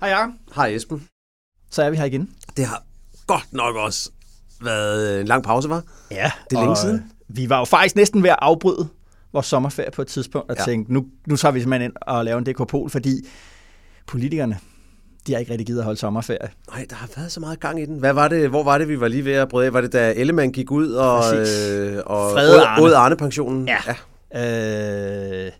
Hej Jacob. Hej Esben. Så er vi her igen. Det har godt nok også været en lang pause, var? Ja. Det er længe siden. Vi var jo faktisk næsten ved at afbryde vores sommerferie på et tidspunkt og Ja. ja. tænkte, nu, nu tager vi simpelthen ind og laver en DK-pol, fordi politikerne, de har ikke rigtig givet at holde sommerferie. Nej, der har været så meget gang i den. Hvad var det, hvor var det, vi var lige ved at bryde af? Var det, da Ellemann gik ud og, Præcis. øh, og Frede Arne. Arne-pensionen? Ja. Øh,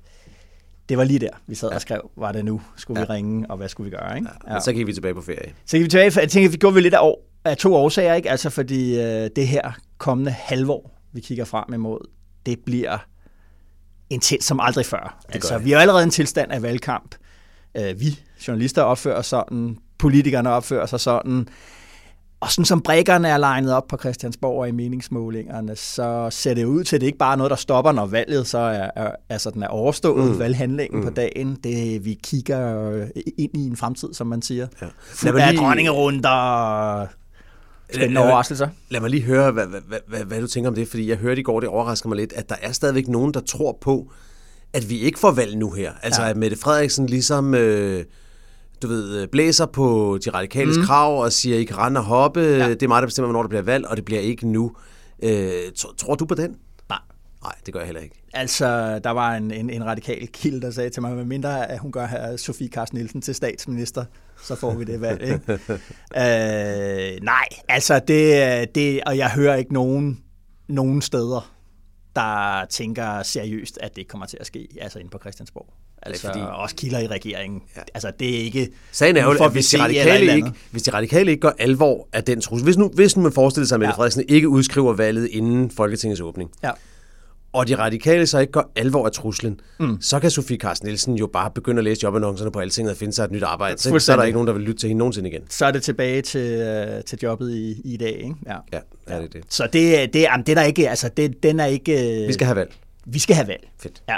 det var lige der, vi sad og skrev, var det nu, skulle ja. vi ringe, og hvad skulle vi gøre? Ikke? Ja. Men så gik vi tilbage på ferie. Så gik vi tilbage, jeg tænker, vi gjorde vi lidt af, år, af to årsager, ikke? Altså fordi øh, det her kommende halvår, vi kigger frem imod, det bliver intens som aldrig før. Altså, vi er allerede i en tilstand af valgkamp. Øh, vi journalister opfører sådan, politikerne opfører sig sådan, og sådan som brækkerne er legnet op på Christiansborg og i meningsmålingerne, så ser det ud til, at det ikke bare er noget, der stopper, når valget så er, er, altså, den er overstået, mm. valghandlingen mm. på dagen. Det, vi kigger øh, ind i en fremtid, som man siger. Ja. Fuld af dronningerunder, spændende Lad mig- overraskelser. Lad mig lige høre, hvad, hvad, hvad, hvad, hvad du tænker om det, fordi jeg hørte i går, det overrasker mig lidt, at der er stadigvæk nogen, der tror på, at vi ikke får valg nu her. Altså Ja. at Mette Frederiksen ligesom, øh, du ved, øh, blæser på de radikales mm. krav og siger, I kan rende og hoppe, ja. det er mig, der bestemmer, hvornår der bliver valg, og det bliver ikke nu. Øh, tr- tror du på den? Nej. Nej, det gør jeg heller ikke. Altså, der var en, en, en radikal kilde, der sagde til mig, mindre at hun gør her Sofie Carsten Nielsen til statsminister, så får vi det valg, ikke? øh, nej, altså det, det, og jeg hører ikke nogen, nogen steder, der tænker seriøst, at det kommer til at ske, altså inde på Christiansborg. Altså, fordi- fordi... også kilder i regeringen. Ja. Altså, det er ikke... Sagen er jo, at vi hvis de, radikale ikke, hvis de radikale ikke gør alvor af den trussel, hvis nu, hvis nu man forestiller sig, at Mette Ja. Frederiksen ikke udskriver valget inden Folketingets åbning, Ja. og de radikale så ikke gør alvor af truslen, mm. så kan Sofie Carsten Nielsen jo bare begynde at læse jobannoncerne på Altinget og finde sig et nyt arbejde. Så, så er der ikke nogen, der vil lytte til hende nogensinde igen. Så er det tilbage til, øh, til jobbet i, i dag, ikke? Ja. Ja, er det det. Så det, det, jamen, det er der ikke, altså, det, den er ikke... Vi skal have valg. Vi skal have valg. Fedt. Ja.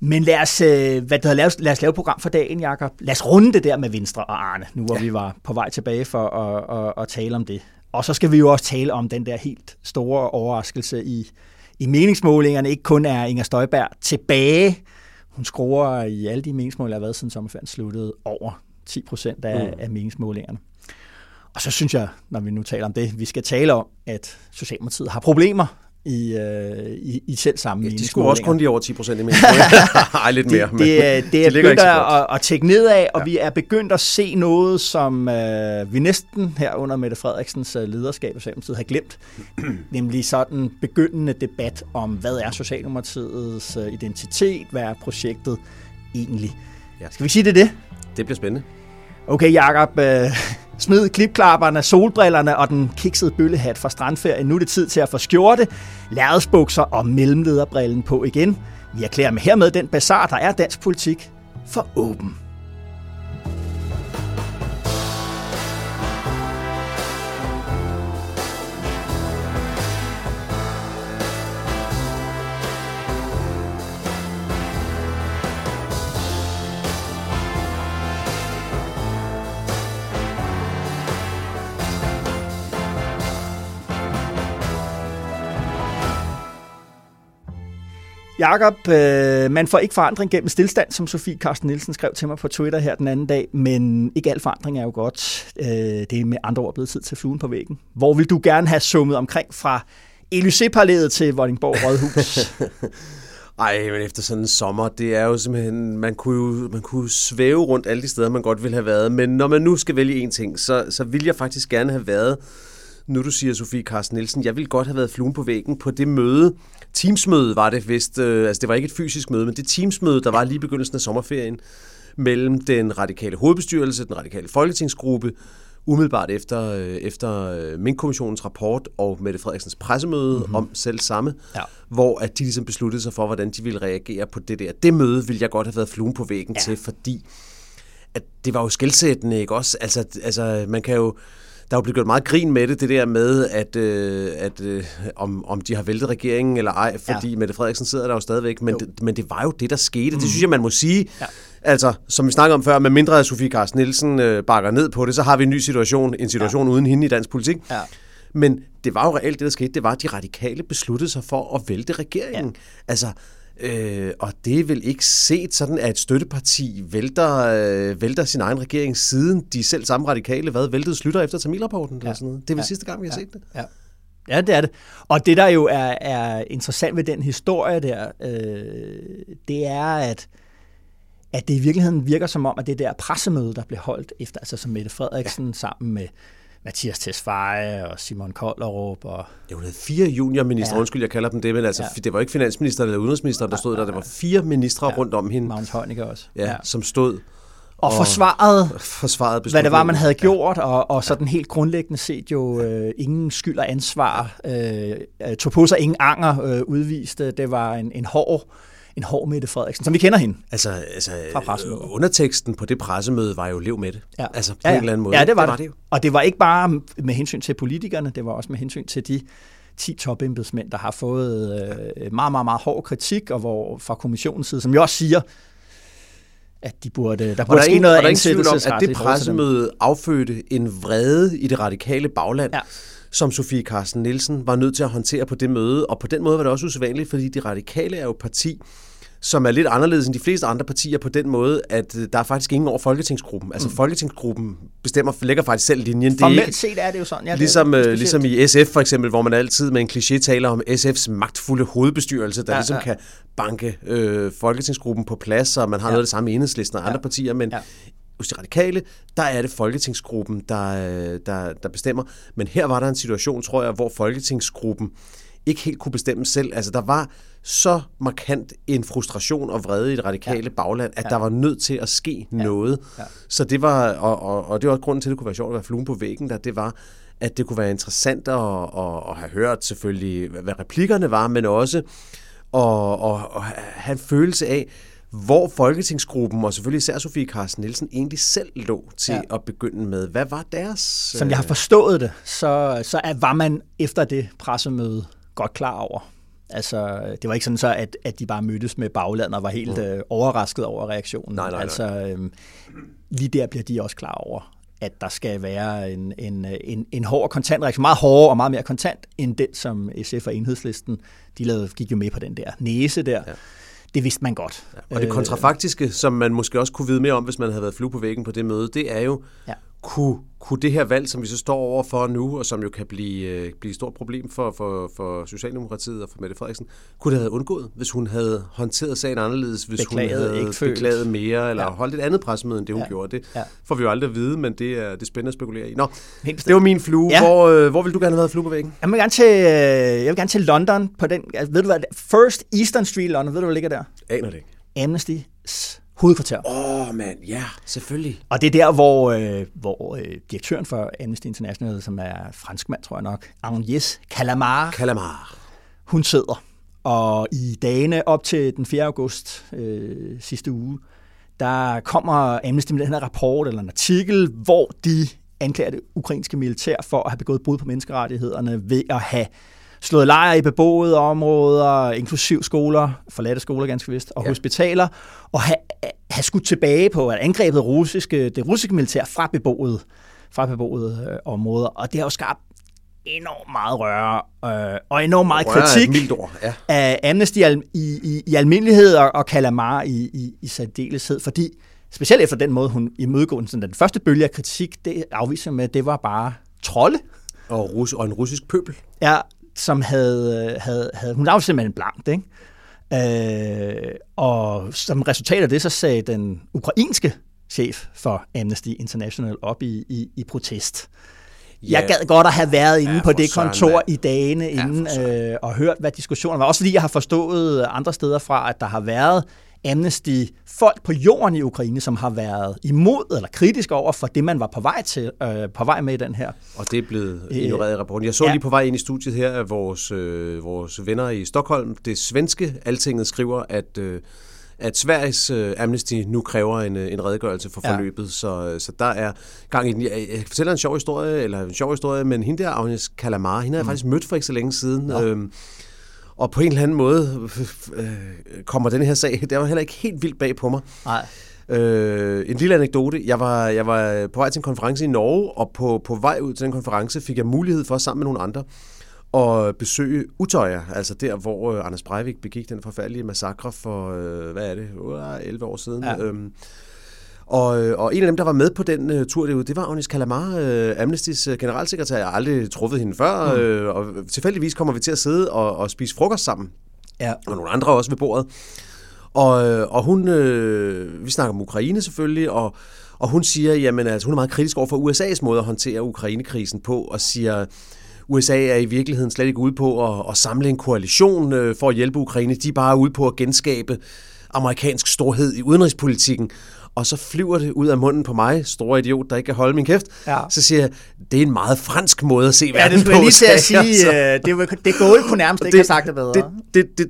Men lad os, øh, hvad det hedder, lad, os, lave et program for dagen, Jacob. Lad os runde det der med Venstre og Arne, nu hvor ja. vi var på vej tilbage for at, at, at tale om det. Og så skal vi jo også tale om den der helt store overraskelse i, i meningsmålingerne. Ikke kun er Inger Støjberg tilbage. Hun skruer i alle de meningsmålinger, der har været siden sommerferien sluttede, over 10 procent af, mm. af meningsmålingerne. Og så synes jeg, når vi nu taler om det, vi skal tale om, at Socialdemokratiet har problemer i, øh, i, i selv samme Ja, de skulle også kun lige over 10 procent i min Ej, lidt mere. det, det, er- det er de begyndt at, at tække nedad, og ja. vi er begyndt at se noget, som øh, vi næsten her under Mette Frederiksens øh, lederskab Socialdemokratiet har glemt. nemlig sådan begyndende debat om, hvad er Socialdemokratiets øh, identitet, hvad er projektet egentlig. Ja. Skal vi sige det det? Det bliver spændende. Okay, Jacob, øh, smid klipklapperne, solbrillerne og den kiksede bøllehat fra strandferien. Nu er det tid til at få skjorte, lærredsbukser og mellemlederbrillen på igen. Vi erklærer med hermed den bazar, der er dansk politik, for åben. Jakob, øh, man får ikke forandring gennem stillstand, som Sofie Carsten Nielsen skrev til mig på Twitter her den anden dag, men ikke al forandring er jo godt. Øh, det er med andre ord blevet tid til fluen på væggen. Hvor vil du gerne have summet omkring fra Elysée-palæet til Vordingborg Rådhus? Ej, men efter sådan en sommer, det er jo simpelthen, man kunne jo man kunne svæve rundt alle de steder, man godt ville have været. Men når man nu skal vælge en ting, så, så vil jeg faktisk gerne have været, nu du siger Sofie Carsten Nielsen, jeg ville godt have været fluen på væggen på det møde. Teamsmøde var det vist, øh, altså det var ikke et fysisk møde, men det teamsmøde, der var lige i begyndelsen af sommerferien, mellem den radikale hovedbestyrelse, den radikale folketingsgruppe, umiddelbart efter, øh, efter øh, Mink-kommissionens rapport og Mette Frederiksens pressemøde mm-hmm. om selv samme, Ja. hvor at de ligesom besluttede sig for, hvordan de ville reagere på det der. Det møde ville jeg godt have været fluen på væggen ja. til, fordi at det var jo skældsættende, ikke også? Altså, altså man kan jo... Der er jo blevet gjort meget grin med det, det der med, at, øh, at øh, om, om de har væltet regeringen eller ej, fordi ja. Mette Frederiksen sidder der jo stadigvæk, men, det, men det var jo det, der skete. Mm. Det synes jeg, man må sige. Ja. Altså, som vi snakkede om før, med mindre at Sofie Carsten Nielsen øh, bakker ned på det, så har vi en ny situation, en situation ja. uden hende i dansk politik. Ja. Men det var jo reelt det, der skete. Det var, at de radikale besluttede sig for at vælte regeringen. Ja. Altså, øh, og det er vel ikke set sådan, at et støtteparti vælter, øh, vælter sin egen regering, siden de selv samme radikale hvad, væltede slutter efter Tamilrapporten. Ja. Eller sådan noget. Det er vel Ja. sidste gang, vi har Ja. set det. Ja. Ja, det er det. Og det, der jo er, er interessant ved den historie der, øh, det er, at, at det i virkeligheden virker som om, at det der pressemøde, der blev holdt efter, altså som Mette Frederiksen ja. sammen med Mathias Tesfaye og Simon Kollerup og Ja, hun havde fire juniorminister, ja. Ja. undskyld, jeg kalder dem det, men altså, Ja. ja. det var ikke finansministeren eller udenrigsministeren, der stod der. Det var fire ministre ja. rundt om hende, Magnus Heunicke også. ja, ja. som stod Og forsvarede, forsvaret hvad det var, man havde gjort, og, og sådan helt grundlæggende set jo øh, ingen skyld og ansvar, øh, tog på sig ingen anger, øh, udviste. Det var en, en hård en hård Mette Frederiksen, som vi kender hende. Altså, altså Fra pressemødet. øh, underteksten på det pressemøde var jo lev med det. Ja. Altså på ja, en eller anden måde. Ja, det var det, det. var det jo. Og det var ikke bare med hensyn til politikerne, det var også med hensyn til de 10 topembedsmænd, der har fået øh, meget, meget, meget hård kritik, og hvor fra kommissionens side, som jeg også siger, at de burde, der burde ske noget og der er ingen tvivl om, at ansættelsesret det pressemøde affødte en vrede i det radikale bagland, Ja. Som Sofie Carsten Nielsen var nødt til at håndtere på det møde. Og på den måde var det også usædvanligt, fordi de radikale er jo et parti, som er lidt anderledes end de fleste andre partier på den måde, at øh, der er faktisk ingen over Folketingsgruppen. Altså mm. Folketingsgruppen bestemmer, lægger faktisk selv linjen. Det er ikke, set er det jo sådan. Ja, det er Ligesom, øh, ligesom i SF for eksempel, hvor man altid med en kliché taler om SF's magtfulde hovedbestyrelse, der Ja, ja, ligesom ja. ja. kan banke øh, Folketingsgruppen på plads, og man har Ja. ja. noget af det samme enhedslisten og Ja. andre partier, men Ja. Hos de radikale, der er det Folketingsgruppen, der, øh, der, der bestemmer. Men her var der en situation, tror jeg, hvor Folketingsgruppen ikke helt kunne bestemme selv. Altså, der var så markant en frustration og vrede i det radikale ja. bagland, at ja. der var nødt til at ske ja. noget. Ja. Så det var, og, og, og det var også grunden til, at det kunne være sjovt at være fluen på væggen, der det var, at det kunne være interessant at, at, at have hørt selvfølgelig, hvad- replikkerne var, men også at, at, at have en følelse af, hvor Folketingsgruppen, og selvfølgelig især Sofie Carsten Nielsen, egentlig selv lå til Ja. at begynde med. Hvad var deres... Som jeg har forstået det, så, så var man efter det pressemøde godt klar over. Altså, det var ikke sådan så, at, at de bare mødtes med baglandet og var helt øh, overrasket over reaktionen. Nej, nej, nej. altså, øh, lige der bliver de også klar over, at der skal være en, en, en, en hård kontantreaktion, meget hårdere og meget mere kontant, end den, som SF og Enhedslisten, de lavede, gik jo med på den der næse der. Ja. Det vidste man godt. Og det kontrafaktiske, som man måske også kunne vide mere om, hvis man havde været flue på væggen på det møde, det er jo, Ja. Kunne, kunne det her valg, som vi så står over for nu, og som jo kan blive, øh, blive et stort problem for, for, for Socialdemokratiet og for Mette Frederiksen, kunne det have undgået, hvis hun havde håndteret sagen anderledes, hvis Beklaget, hun havde ikke følt. beklaget mere, eller Ja. holdt et andet pressemøde, end det hun Ja. gjorde. Det Ja. får vi jo aldrig at vide, men det er, det er spændende at spekulere i. Nå, det var min flue. Ja. Ja. Hvor, øh, hvor vil du gerne have været flue på væggen? Jeg vil gerne til, øh, jeg vil gerne til London på den, altså, ved du hvad, First Eastern Street London, ved du hvad ligger der? Aner det ikke. Amnesty's hovedkvarter. Åh, oh, mand, ja, selvfølgelig. Og det er der, hvor, øh, hvor øh, direktøren for Amnesty International, som er franskmand, tror jeg nok, Agnès Calamar, Kalamar. hun sidder. Og i dagene op til den 4. august øh, sidste uge, der kommer Amnesty med den her rapport eller en artikel, hvor de anklager det ukrainske militær for at have begået brud på menneskerettighederne ved at have slået lejre i beboede områder, inklusiv skoler, forladte skoler ganske vist, og ja. Hospitaler, og have, have skudt tilbage på at angrebet russiske, det russiske militær fra beboede, fra beboede øh, områder. Og det har jo skabt enormt meget røre øh, og enormt meget Røre kritik ord, ja. af Amnesty i, i, i almindelighed og, og Kalamar i, i, i særdeleshed, fordi specielt efter den måde, hun imødegående sådan den første bølge af kritik, det afviser med, at det var bare trolde, Og, rus, og en russisk pøbel. ja, som havde, havde, havde hun afviste simpelthen blankt, ikke? Øh, og som resultat af det, så sagde den ukrainske chef for Amnesty International op i, i, i protest. Jeg gad godt at have været inde Ja, på det kontor mand. i dagene Ja, inden søren. øh, og hørt, hvad diskussionen var. Også fordi jeg har forstået andre steder fra, at der har været Amnesty folk på jorden i Ukraine, som har været imod eller kritisk over for det, man var på vej til øh, på vej med i den her. Og det er blevet ignoreret i rapporten. Jeg så ja. lige på vej ind i studiet her, at vores, øh, vores venner i Stockholm, det svenske Altinget, skriver, at øh, at Sveriges øh, Amnesty nu kræver en, øh, en redegørelse for forløbet, ja. så, så der er gang i den. Jeg, jeg fortæller en sjov historie, eller en sjov historie, men hende der, Agnes Kalamar, hende har mm. jeg faktisk mødt for ikke så længe siden. Ja. Øhm, og på en eller anden måde øh, kommer den her sag, det var heller ikke helt vildt bag på mig. Nej. Øh, en lille anekdote. Jeg var, jeg var på vej til en konference i Norge, og på, på vej ud til den konference fik jeg mulighed for sammen med nogle andre at besøge Utøya, altså der, hvor øh, Anders Breivik begik den forfærdelige massakre for, øh, hvad er det, 11 år siden. Ja. Øhm, og, øh, og en af dem, der var med på den uh, tur derude, det var Agnes Kalamar, uh, Amnestys uh, generalsekretær. Jeg har aldrig truffet hende før, mm. uh, og tilfældigvis kommer vi til at sidde og, og spise frokost sammen. Ja. Og nogle andre også ved bordet. Og, og hun, uh, vi snakker om Ukraine selvfølgelig, og, og hun siger, jamen altså, hun er meget kritisk over for USA's måde at håndtere Ukrainekrisen på, og siger, USA er i virkeligheden slet ikke ude på at, at samle en koalition øh, for at hjælpe Ukraine. De er bare ude på at genskabe amerikansk storhed i udenrigspolitikken. Og så flyver det ud af munden på mig, store idiot, der ikke kan holde min kæft. Ja. Så siger jeg, det er en meget fransk måde at se verden på. Ja, det skulle jeg lige til at sige. Altså. Det, det kunne nærmest ikke have sagt det bedre. Det, det, det,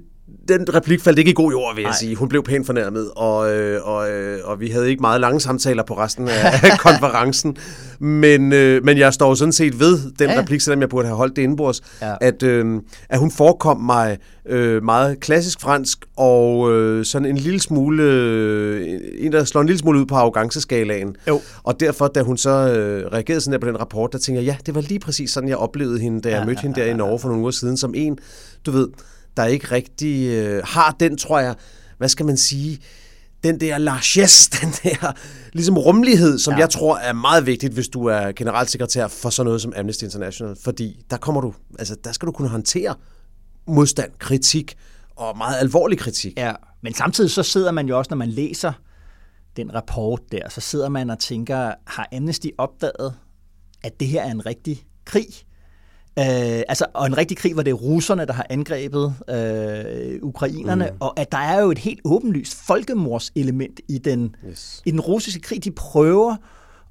den replik faldt ikke i god jord, vil jeg Nej. sige. Hun blev pænt fornærmet, og, øh, og, øh, og vi havde ikke meget lange samtaler på resten af konferencen. Men, øh, men jeg står sådan set ved den ja. replik, selvom jeg burde have holdt det indenbords, ja. at, øh, at hun forekom mig øh, meget klassisk fransk, og øh, sådan en lille smule, øh, en der slår en lille smule ud på arroganceskalaen. Jo. Og derfor, da hun så øh, reagerede sådan der på den rapport, der tænker jeg, ja, det var lige præcis sådan, jeg oplevede hende, da jeg ja, mødte ja, hende der ja, i Norge for nogle uger siden, som en, du ved, der ikke rigtig øh, har den, tror jeg, hvad skal man sige, den der largesse, den der ligesom rummelighed, som ja. jeg tror er meget vigtigt, hvis du er generalsekretær for sådan noget som Amnesty International, fordi der kommer du, altså der skal du kunne håndtere modstand, kritik og meget alvorlig kritik. Ja, men samtidig så sidder man jo også, når man læser den rapport der, så sidder man og tænker, har Amnesty opdaget, at det her er en rigtig krig? Øh, altså, og en rigtig krig, hvor det er russerne, der har angrebet øh, ukrainerne, mm. og at der er jo et helt åbenlyst folkemordselement i den, yes. i den russiske krig. De prøver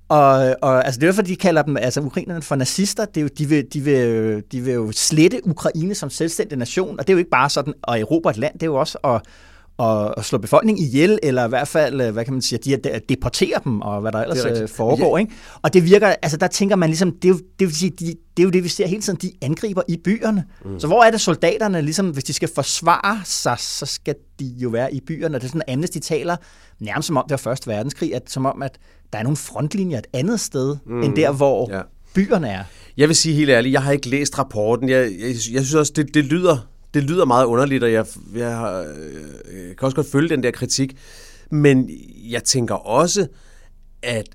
og, og altså det er derfor, de kalder dem, altså ukrainerne for nazister. Det er jo, de, vil, de, vil, de vil jo slette Ukraine som selvstændig nation, og det er jo ikke bare sådan at erobre et land, det er jo også at at, slå befolkningen ihjel, eller i hvert fald, øh, hvad kan man sige, de at deportere dem, og hvad der ellers det øh, foregår. Ja. Ikke? Og det virker, altså der tænker man ligesom, det er jo det, vil sige, de, det, er jo det vi ser hele tiden, de angriber i byerne. Mm. Så hvor er det soldaterne, ligesom, hvis de skal forsvare sig, så skal de jo være i byerne. Og det er sådan, Amnesty taler nærmest som om det var Første Verdenskrig, at, som om, at der er nogle frontlinjer et andet sted, mm. end der, hvor ja. byerne er. Jeg vil sige helt ærligt, jeg har ikke læst rapporten. Jeg, jeg, jeg synes også, det, det lyder det lyder meget underligt, og jeg, jeg, jeg, jeg kan også godt følge den der kritik. Men jeg tænker også, at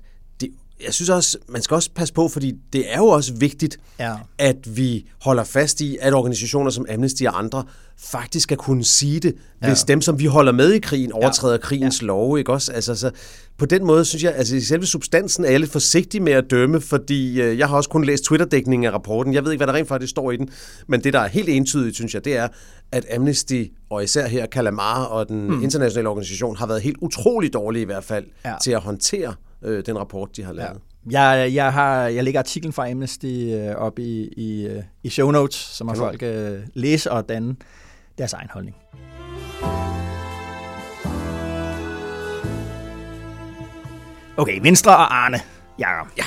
jeg synes også, man skal også passe på, fordi det er jo også vigtigt, ja. at vi holder fast i, at organisationer som Amnesty og andre faktisk skal kunne sige det, ja. hvis dem, som vi holder med i krigen, overtræder ja. krigens ja. love. Ikke også? Altså, så på den måde synes jeg, altså i selve substansen er jeg lidt forsigtig med at dømme, fordi øh, jeg har også kun læst Twitter-dækningen af rapporten. Jeg ved ikke, hvad der rent faktisk står i den, men det, der er helt entydigt, synes jeg, det er, at Amnesty, og især her Kalamar og den mm. internationale organisation, har været helt utrolig dårlige i hvert fald ja. til at håndtere øh, den rapport, de har lavet. Ja. Jeg, jeg, har, jeg lægger artiklen fra Amnesty øh, op i, i, øh, i show notes, så må folk øh, læse og danne deres egen holdning. Okay, Venstre og Arne. Jacob. Ja.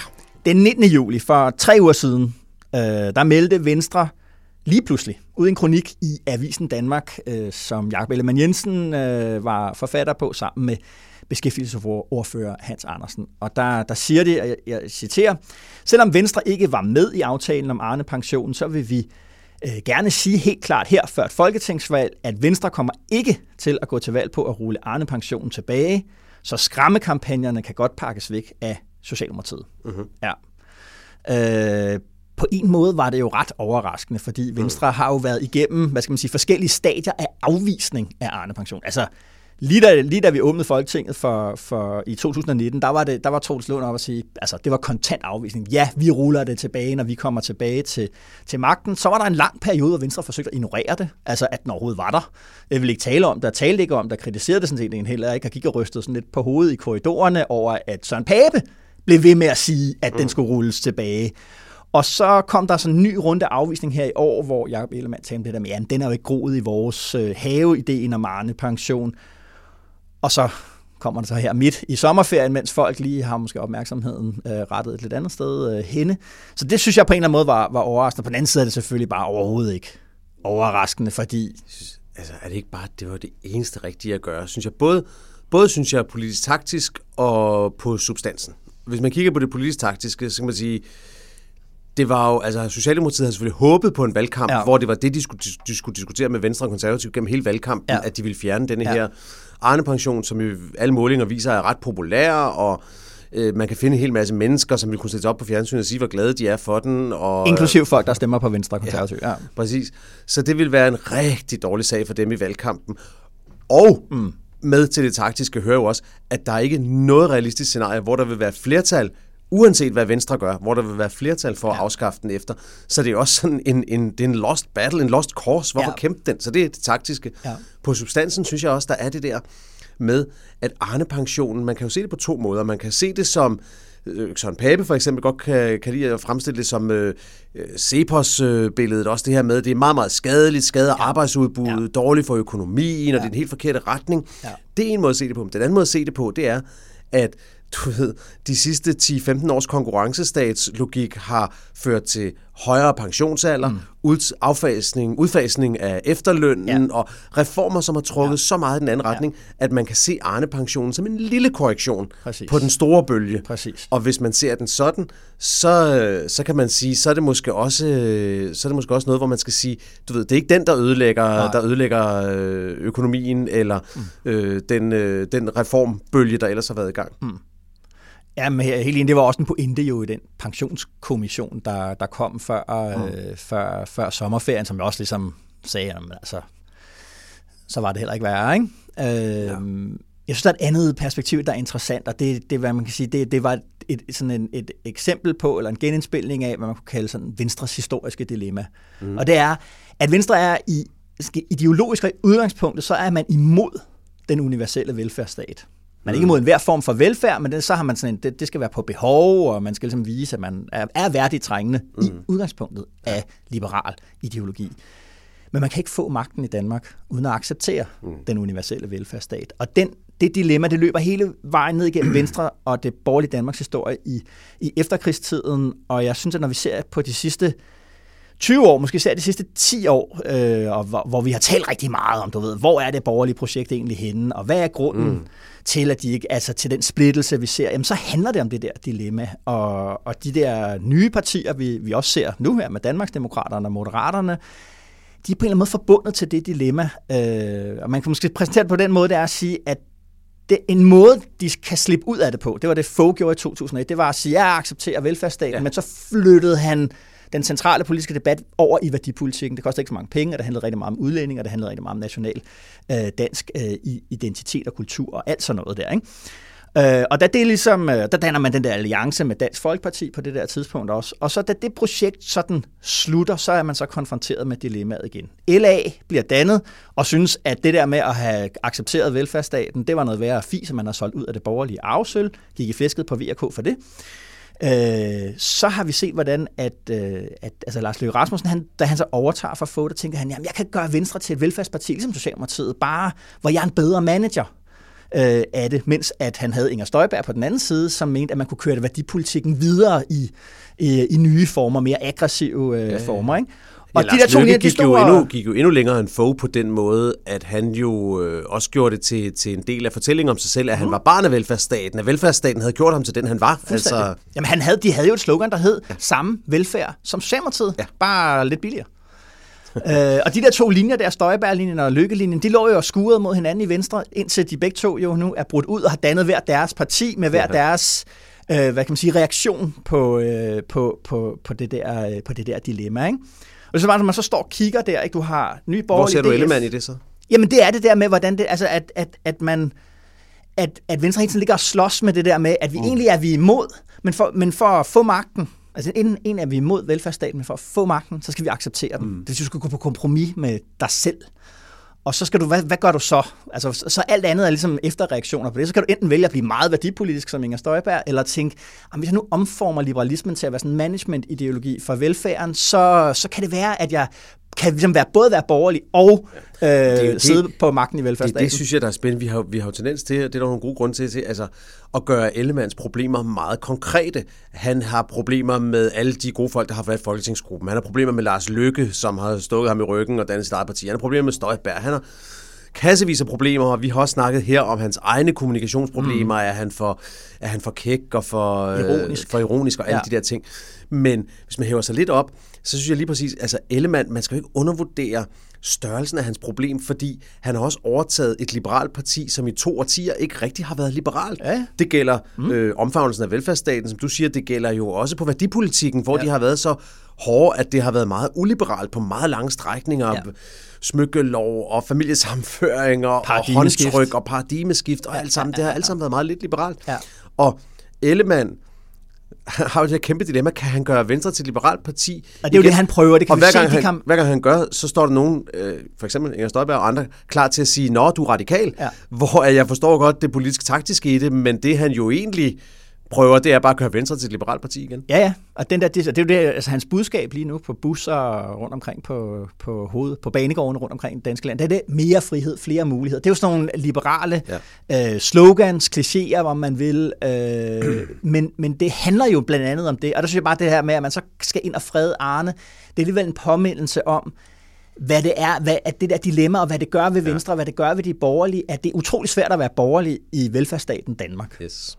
Den 19. juli for tre uger siden, øh, der meldte Venstre lige pludselig ud en kronik i Avisen Danmark, øh, som Jakob Ellemann Jensen øh, var forfatter på sammen med beskæftigelsesordfører Hans Andersen. Og der, der siger det, jeg, jeg citerer, selvom Venstre ikke var med i aftalen om Arne Pension, så vil vi øh, gerne sige helt klart her før et folketingsvalg, at Venstre kommer ikke til at gå til valg på at rulle Arne Pensionen tilbage, så skræmmekampagnerne kan godt pakkes væk af Socialdemokratiet. Uh-huh. Ja. Øh, på en måde var det jo ret overraskende, fordi Venstre har jo været igennem, hvad skal man sige, forskellige stadier af afvisning af Arne Pension. Altså, lige da, lige da vi åbnede Folketinget for, for, i 2019, der var, det, der var Troels Lund op at sige, altså det var kontant afvisning. Ja, vi ruller det tilbage, når vi kommer tilbage til, til magten. Så var der en lang periode, hvor Venstre forsøgte at ignorere det, altså at den overhovedet var der. Jeg vil ikke tale om, der talte ikke om, der kritiserede det sådan set en heller ikke, og gik og rystede sådan lidt på hovedet i korridorerne over, at Søren Pape blev ved med at sige, at den skulle rulles tilbage. Og så kom der sådan en ny runde afvisning her i år, hvor Jacob Ellemann talte det der med, at den er jo ikke groet i vores øh, have-ideen om Arne-pension. Og så kommer det så her midt i sommerferien, mens folk lige har måske opmærksomheden øh, rettet et lidt andet sted øh, henne. Så det synes jeg på en eller anden måde var, var overraskende. På den anden side er det selvfølgelig bare overhovedet ikke overraskende, fordi... Altså, er det ikke bare, det var det eneste rigtige at gøre, synes jeg. Både, både synes jeg politisk taktisk og på substansen. Hvis man kigger på det politisk taktiske, så kan man sige, det var jo, altså Socialdemokratiet havde selvfølgelig håbet på en valgkamp, ja. hvor det var det, de skulle, de skulle diskutere med Venstre og Konservative gennem hele valgkampen, ja. at de ville fjerne denne ja. her Arne-pension, som i alle målinger viser er ret populær, og øh, man kan finde en hel masse mennesker, som vil kunne sætte op på fjernsynet og sige, hvor glade de er for den. Og, Inklusiv folk, der stemmer på Venstre og. Ja, ja. Præcis. Så det vil være en rigtig dårlig sag for dem i valgkampen. Og mm. med til det taktiske hører jo også, at der er ikke noget realistisk scenarie, hvor der vil være flertal uanset hvad Venstre gør, hvor der vil være flertal for ja. at afskaffe den efter. Så det er også sådan en, en, det er en lost battle, en lost cause. Hvorfor ja. kæmpe den? Så det er det taktiske. Ja. På substansen synes jeg også, der er det der med, at Arne-pensionen, man kan jo se det på to måder. Man kan se det som, øh, Søren Pape for eksempel godt kan, kan lide at fremstille det som øh, øh Cepos-billedet, også det her med, det er meget, meget skadeligt, skader ja. arbejdsudbuddet, ja. dårligt for økonomien, ja. og det er en helt forkert retning. Ja. Det er en måde at se det på. Den anden måde at se det på, det er, at du ved, de sidste 10-15 års konkurrencestatslogik har ført til højere pensionsalder, mm. ud, affasning, udfasning af efterlønnen ja. og reformer, som har trukket ja. så meget i den anden retning, ja. at man kan se Arne-pensionen som en lille korrektion Præcis. på den store bølge. Præcis. Og hvis man ser den sådan, så, så kan man sige, så er det måske også så er det måske også noget, hvor man skal sige, du ved, det er ikke den, der ødelægger, der ødelægger øh, økonomien eller mm. øh, den, øh, den reformbølge, der ellers har været i gang. Mm. Ja, men helt enig, det var også en pointe jo i den pensionskommission, der, der kom før, mm. øh, før, før sommerferien, som jeg også ligesom sagde, jamen, altså, så var det heller ikke værre, ikke? Øh, ja. Jeg synes, der er et andet perspektiv, der er interessant, og det, det hvad man kan sige, det, det var et, sådan en, et eksempel på, eller en genindspilning af, hvad man kunne kalde sådan Venstres historiske dilemma. Mm. Og det er, at Venstre er i ideologisk udgangspunktet, så er man imod den universelle velfærdsstat. Man er ikke imod enhver form for velfærd, men det, så har man sådan en, det, det skal være på behov, og man skal ligesom vise, at man er, er værdigt trængende mm. i udgangspunktet af liberal ideologi. Men man kan ikke få magten i Danmark, uden at acceptere mm. den universelle velfærdsstat. Og den, det dilemma, det løber hele vejen ned igennem Venstre og det borgerlige Danmarks historie i, i efterkrigstiden. Og jeg synes, at når vi ser på de sidste 20 år, måske især de sidste 10 år, øh, og hvor, hvor vi har talt rigtig meget om, du ved, hvor er det borgerlige projekt egentlig henne, og hvad er grunden mm. til, at de ikke, altså til den splittelse, vi ser, jamen så handler det om det der dilemma, og, og de der nye partier, vi, vi også ser nu her med Danmarksdemokraterne og Moderaterne, de er på en eller anden måde forbundet til det dilemma, øh, og man kan måske præsentere det på den måde, det er at sige, at det, en måde, de kan slippe ud af det på, det var det Fogh gjorde i 2001, det var at sige, at jeg accepterer velfærdsstaten, ja. men så flyttede han den centrale politiske debat over i værdipolitikken. Det koster ikke så mange penge, og det handlede rigtig meget om udlænding, og det handlede rigtig meget om national øh, dansk øh, identitet og kultur og alt sådan noget der. Ikke? Øh, og da det ligesom, øh, der danner man den der alliance med Dansk Folkeparti på det der tidspunkt også. Og så da det projekt sådan slutter, så er man så konfronteret med dilemmaet igen. LA bliver dannet og synes, at det der med at have accepteret velfærdsstaten, det var noget værre fis, som man har solgt ud af det borgerlige arvesøl, gik i fisket på VK for det øh, så har vi set, hvordan at, øh, at altså Lars Løkke Rasmussen, han, da han så overtager for få, der tænker han, jamen jeg kan gøre Venstre til et velfærdsparti, ligesom Socialdemokratiet, bare hvor jeg er en bedre manager øh, af det, mens at han havde Inger Støjberg på den anden side, som mente, at man kunne køre det værdipolitikken videre i, i, i nye former, mere aggressive øh, ja, ja. former. Ikke? Og ja, de der to Løkke gik, store... jo endnu, gik jo endnu længere end Fogh på den måde, at han jo øh, også gjorde det til, til en del af fortællingen om sig selv, at han mm. var barn af velfærdsstaten, at velfærdsstaten havde gjort ham til den, han var. Altså... Jamen, han havde, de havde jo et slogan, der hed ja. samme velfærd som Socialdemokratiet, ja. bare lidt billigere. øh, og de der to linjer der, Støjberg-linjen og Lykkelinjen, de lå jo og skurede mod hinanden i Venstre, indtil de begge to jo nu er brudt ud og har dannet hver deres parti med hver ja. deres øh, hvad kan man sige, reaktion på, øh, på, på, på, det der, øh, på det der dilemma. Ikke? Og så var det, man så står og kigger der, ikke? du har ny borgerlig Hvor ser du Ellemann i det så? Jamen det er det der med, hvordan det, altså at, at, at man, at, at Venstre hele tiden ligger og slås med det der med, at vi mm. egentlig er vi imod, men for, men for at få magten, altså en, en er vi imod velfærdsstaten, men for at få magten, så skal vi acceptere den. Mm. Det synes, du skal gå på kompromis med dig selv. Og så skal du, hvad, hvad gør du så? Altså, så alt andet er ligesom efterreaktioner på det. Så kan du enten vælge at blive meget værdipolitisk som Inger Støjberg, eller tænke, at hvis jeg nu omformer liberalismen til at være sådan en management-ideologi for velfærden, så, så kan det være, at jeg kan ligesom være, både være borgerlig og øh, det, sidde det, på magten i velfærdsstaten. Det, det synes jeg, der er spændende. Vi har, vi har jo tendens til, det er der nogle gode grunde til, til altså, at gøre Ellemanns problemer meget konkrete. Han har problemer med alle de gode folk, der har været i Folketingsgruppen. Han har problemer med Lars Lykke, som har stået ham i ryggen og dannet sit eget parti. Han har problemer med Støjberg. Han har kassevis af problemer, og vi har også snakket her om hans egne kommunikationsproblemer. Mm. Er, han for, er han for kæk og for ironisk, øh, for ironisk og alle ja. de der ting. Men hvis man hæver sig lidt op, så synes jeg lige præcis, altså Ellemann, man skal jo ikke undervurdere størrelsen af hans problem, fordi han har også overtaget et liberalt parti, som i to årtier ikke rigtig har været liberalt. Ja. Det gælder mm. øh, omfavnelsen af velfærdsstaten, som du siger, det gælder jo også på værdipolitikken, hvor ja. de har været så hårde, at det har været meget uliberalt på meget lange strækninger. Ja. Smykkelov og familiesamføringer og håndtryk og paradigmeskift og alt sammen. Det har alt sammen været meget lidt liberalt. Ja. Og Ellemann, har jo det her kæmpe dilemma. Kan han gøre Venstre til et liberalt parti? Og det er jo det, han prøver. Det kan og hver gang, se, han, kan... hver gang han gør, så står der nogen, øh, for eksempel Inger Støjberg og andre, klar til at sige, nå, du er radikal. Ja. Hvor jeg forstår godt det politisk taktiske i det, men det han jo egentlig prøver, det er bare at køre Venstre til et liberalt parti igen. Ja, ja. Og den der, det, det er jo det, altså hans budskab lige nu på busser rundt omkring på, på hoved, på banegården rundt omkring i danske land. Det er det mere frihed, flere muligheder. Det er jo sådan nogle liberale ja. øh, slogans, klichéer, hvor man vil. Øh, men, men det handler jo blandt andet om det. Og der synes jeg bare det her med, at man så skal ind og frede Arne. Det er alligevel en påmindelse om, hvad det er, hvad, at det der dilemma, og hvad det gør ved Venstre, ja. hvad det gør ved de borgerlige, at det er utrolig svært at være borgerlig i velfærdsstaten Danmark. Yes.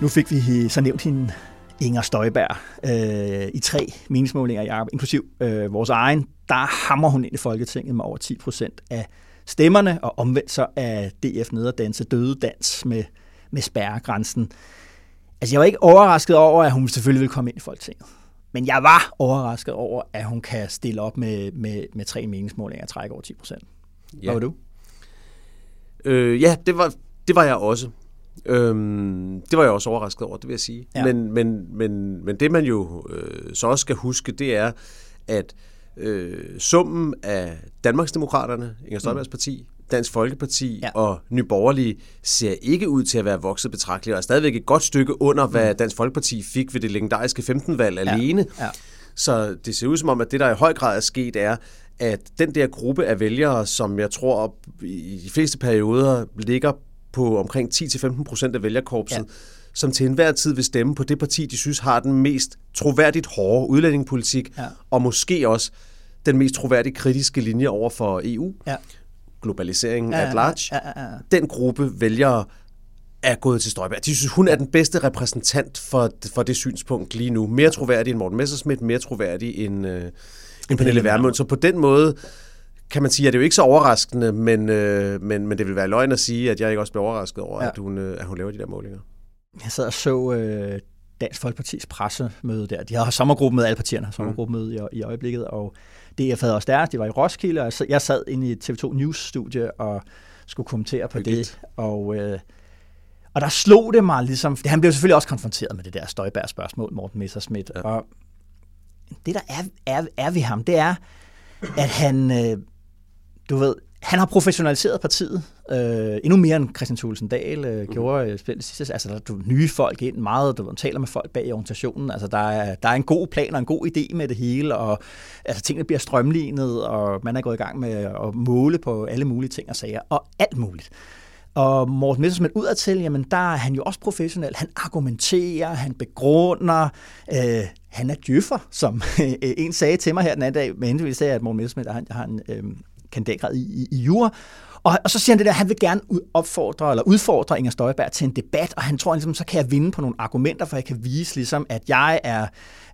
Nu fik vi så nævnt hende Inger Støjberg øh, i tre meningsmålinger, Jacob, inklusiv øh, vores egen. Der hammer hun ind i Folketinget med over 10 procent af stemmerne, og omvendt så er DF nede og danse døde dans med, med spærregrænsen. Altså, jeg var ikke overrasket over, at hun selvfølgelig ville komme ind i Folketinget. Men jeg var overrasket over, at hun kan stille op med, med, med tre meningsmålinger og trække over 10 procent. Hvad ja. var du? Øh, ja, det var, det var jeg også. Øhm, det var jeg også overrasket over, det vil jeg sige. Ja. Men, men, men, men det man jo øh, så også skal huske, det er, at øh, summen af Danmarksdemokraterne, Inger Støjbergs mm. parti, Dansk Folkeparti ja. og Nye Borgerlige ser ikke ud til at være vokset betragteligt, og er stadigvæk et godt stykke under, mm. hvad Dansk Folkeparti fik ved det legendariske 15-valg ja. alene. Ja. Så det ser ud som om, at det, der i høj grad er sket, er, at den der gruppe af vælgere, som jeg tror i de fleste perioder ligger på omkring 10-15 procent af vælgerkorpset, ja. som til enhver tid vil stemme på det parti, de synes har den mest troværdigt hårde udlændingepolitik, ja. og måske også den mest troværdige kritiske linje over for EU. Ja. Globaliseringen ja, at large. Ja, ja, ja. Den gruppe vælgere er gået til Støjberg. De synes, hun er den bedste repræsentant for, for det synspunkt lige nu. Mere troværdig end Morten Messerschmidt, mere troværdig end, øh, end Pernille Vermund. Så på den måde kan man sige, at det er jo ikke så overraskende, men, øh, men, men det vil være løgn at sige, at jeg ikke også bliver overrasket over, ja. at, hun, øh, at hun laver de der målinger. Jeg sad og så øh, Dansk Folkepartis pressemøde der. De har sommergruppe med alle partierne, mm. sommergruppemøde i, i øjeblikket, og DF havde også deres, de var i Roskilde, og jeg sad inde i TV2 News-studie og skulle kommentere på Hyggeligt. det, og... Øh, og der slog det mig ligesom, han blev selvfølgelig også konfronteret med det der Støjberg-spørgsmål, Morten Messerschmidt, ja. og det der er, er, er ved ham, det er, at han, øh, du ved, han har professionaliseret partiet øh, endnu mere end Christian Thulesen Dahl øh, mm. gjorde øh, sidste. Altså, der er nye folk ind meget, du taler med folk bag i organisationen. Altså, der er, der er en god plan og en god idé med det hele, og altså, tingene bliver strømlignet, og man er gået i gang med at måle på alle mulige ting og sager, og alt muligt. Og Morten Messersmith udadtil, jamen der er han jo også professionel. Han argumenterer, han begrunder, øh, han er djøffer, som en sagde til mig her den anden dag, med henvisning til, at Morten Messersmith har, har en øh, kandidatgrad i, i, i jura. Og, og så siger han det der, han vil gerne opfordre eller udfordre Inger Støjberg til en debat, og han tror ligesom, så kan jeg vinde på nogle argumenter, for jeg kan vise ligesom, at jeg er,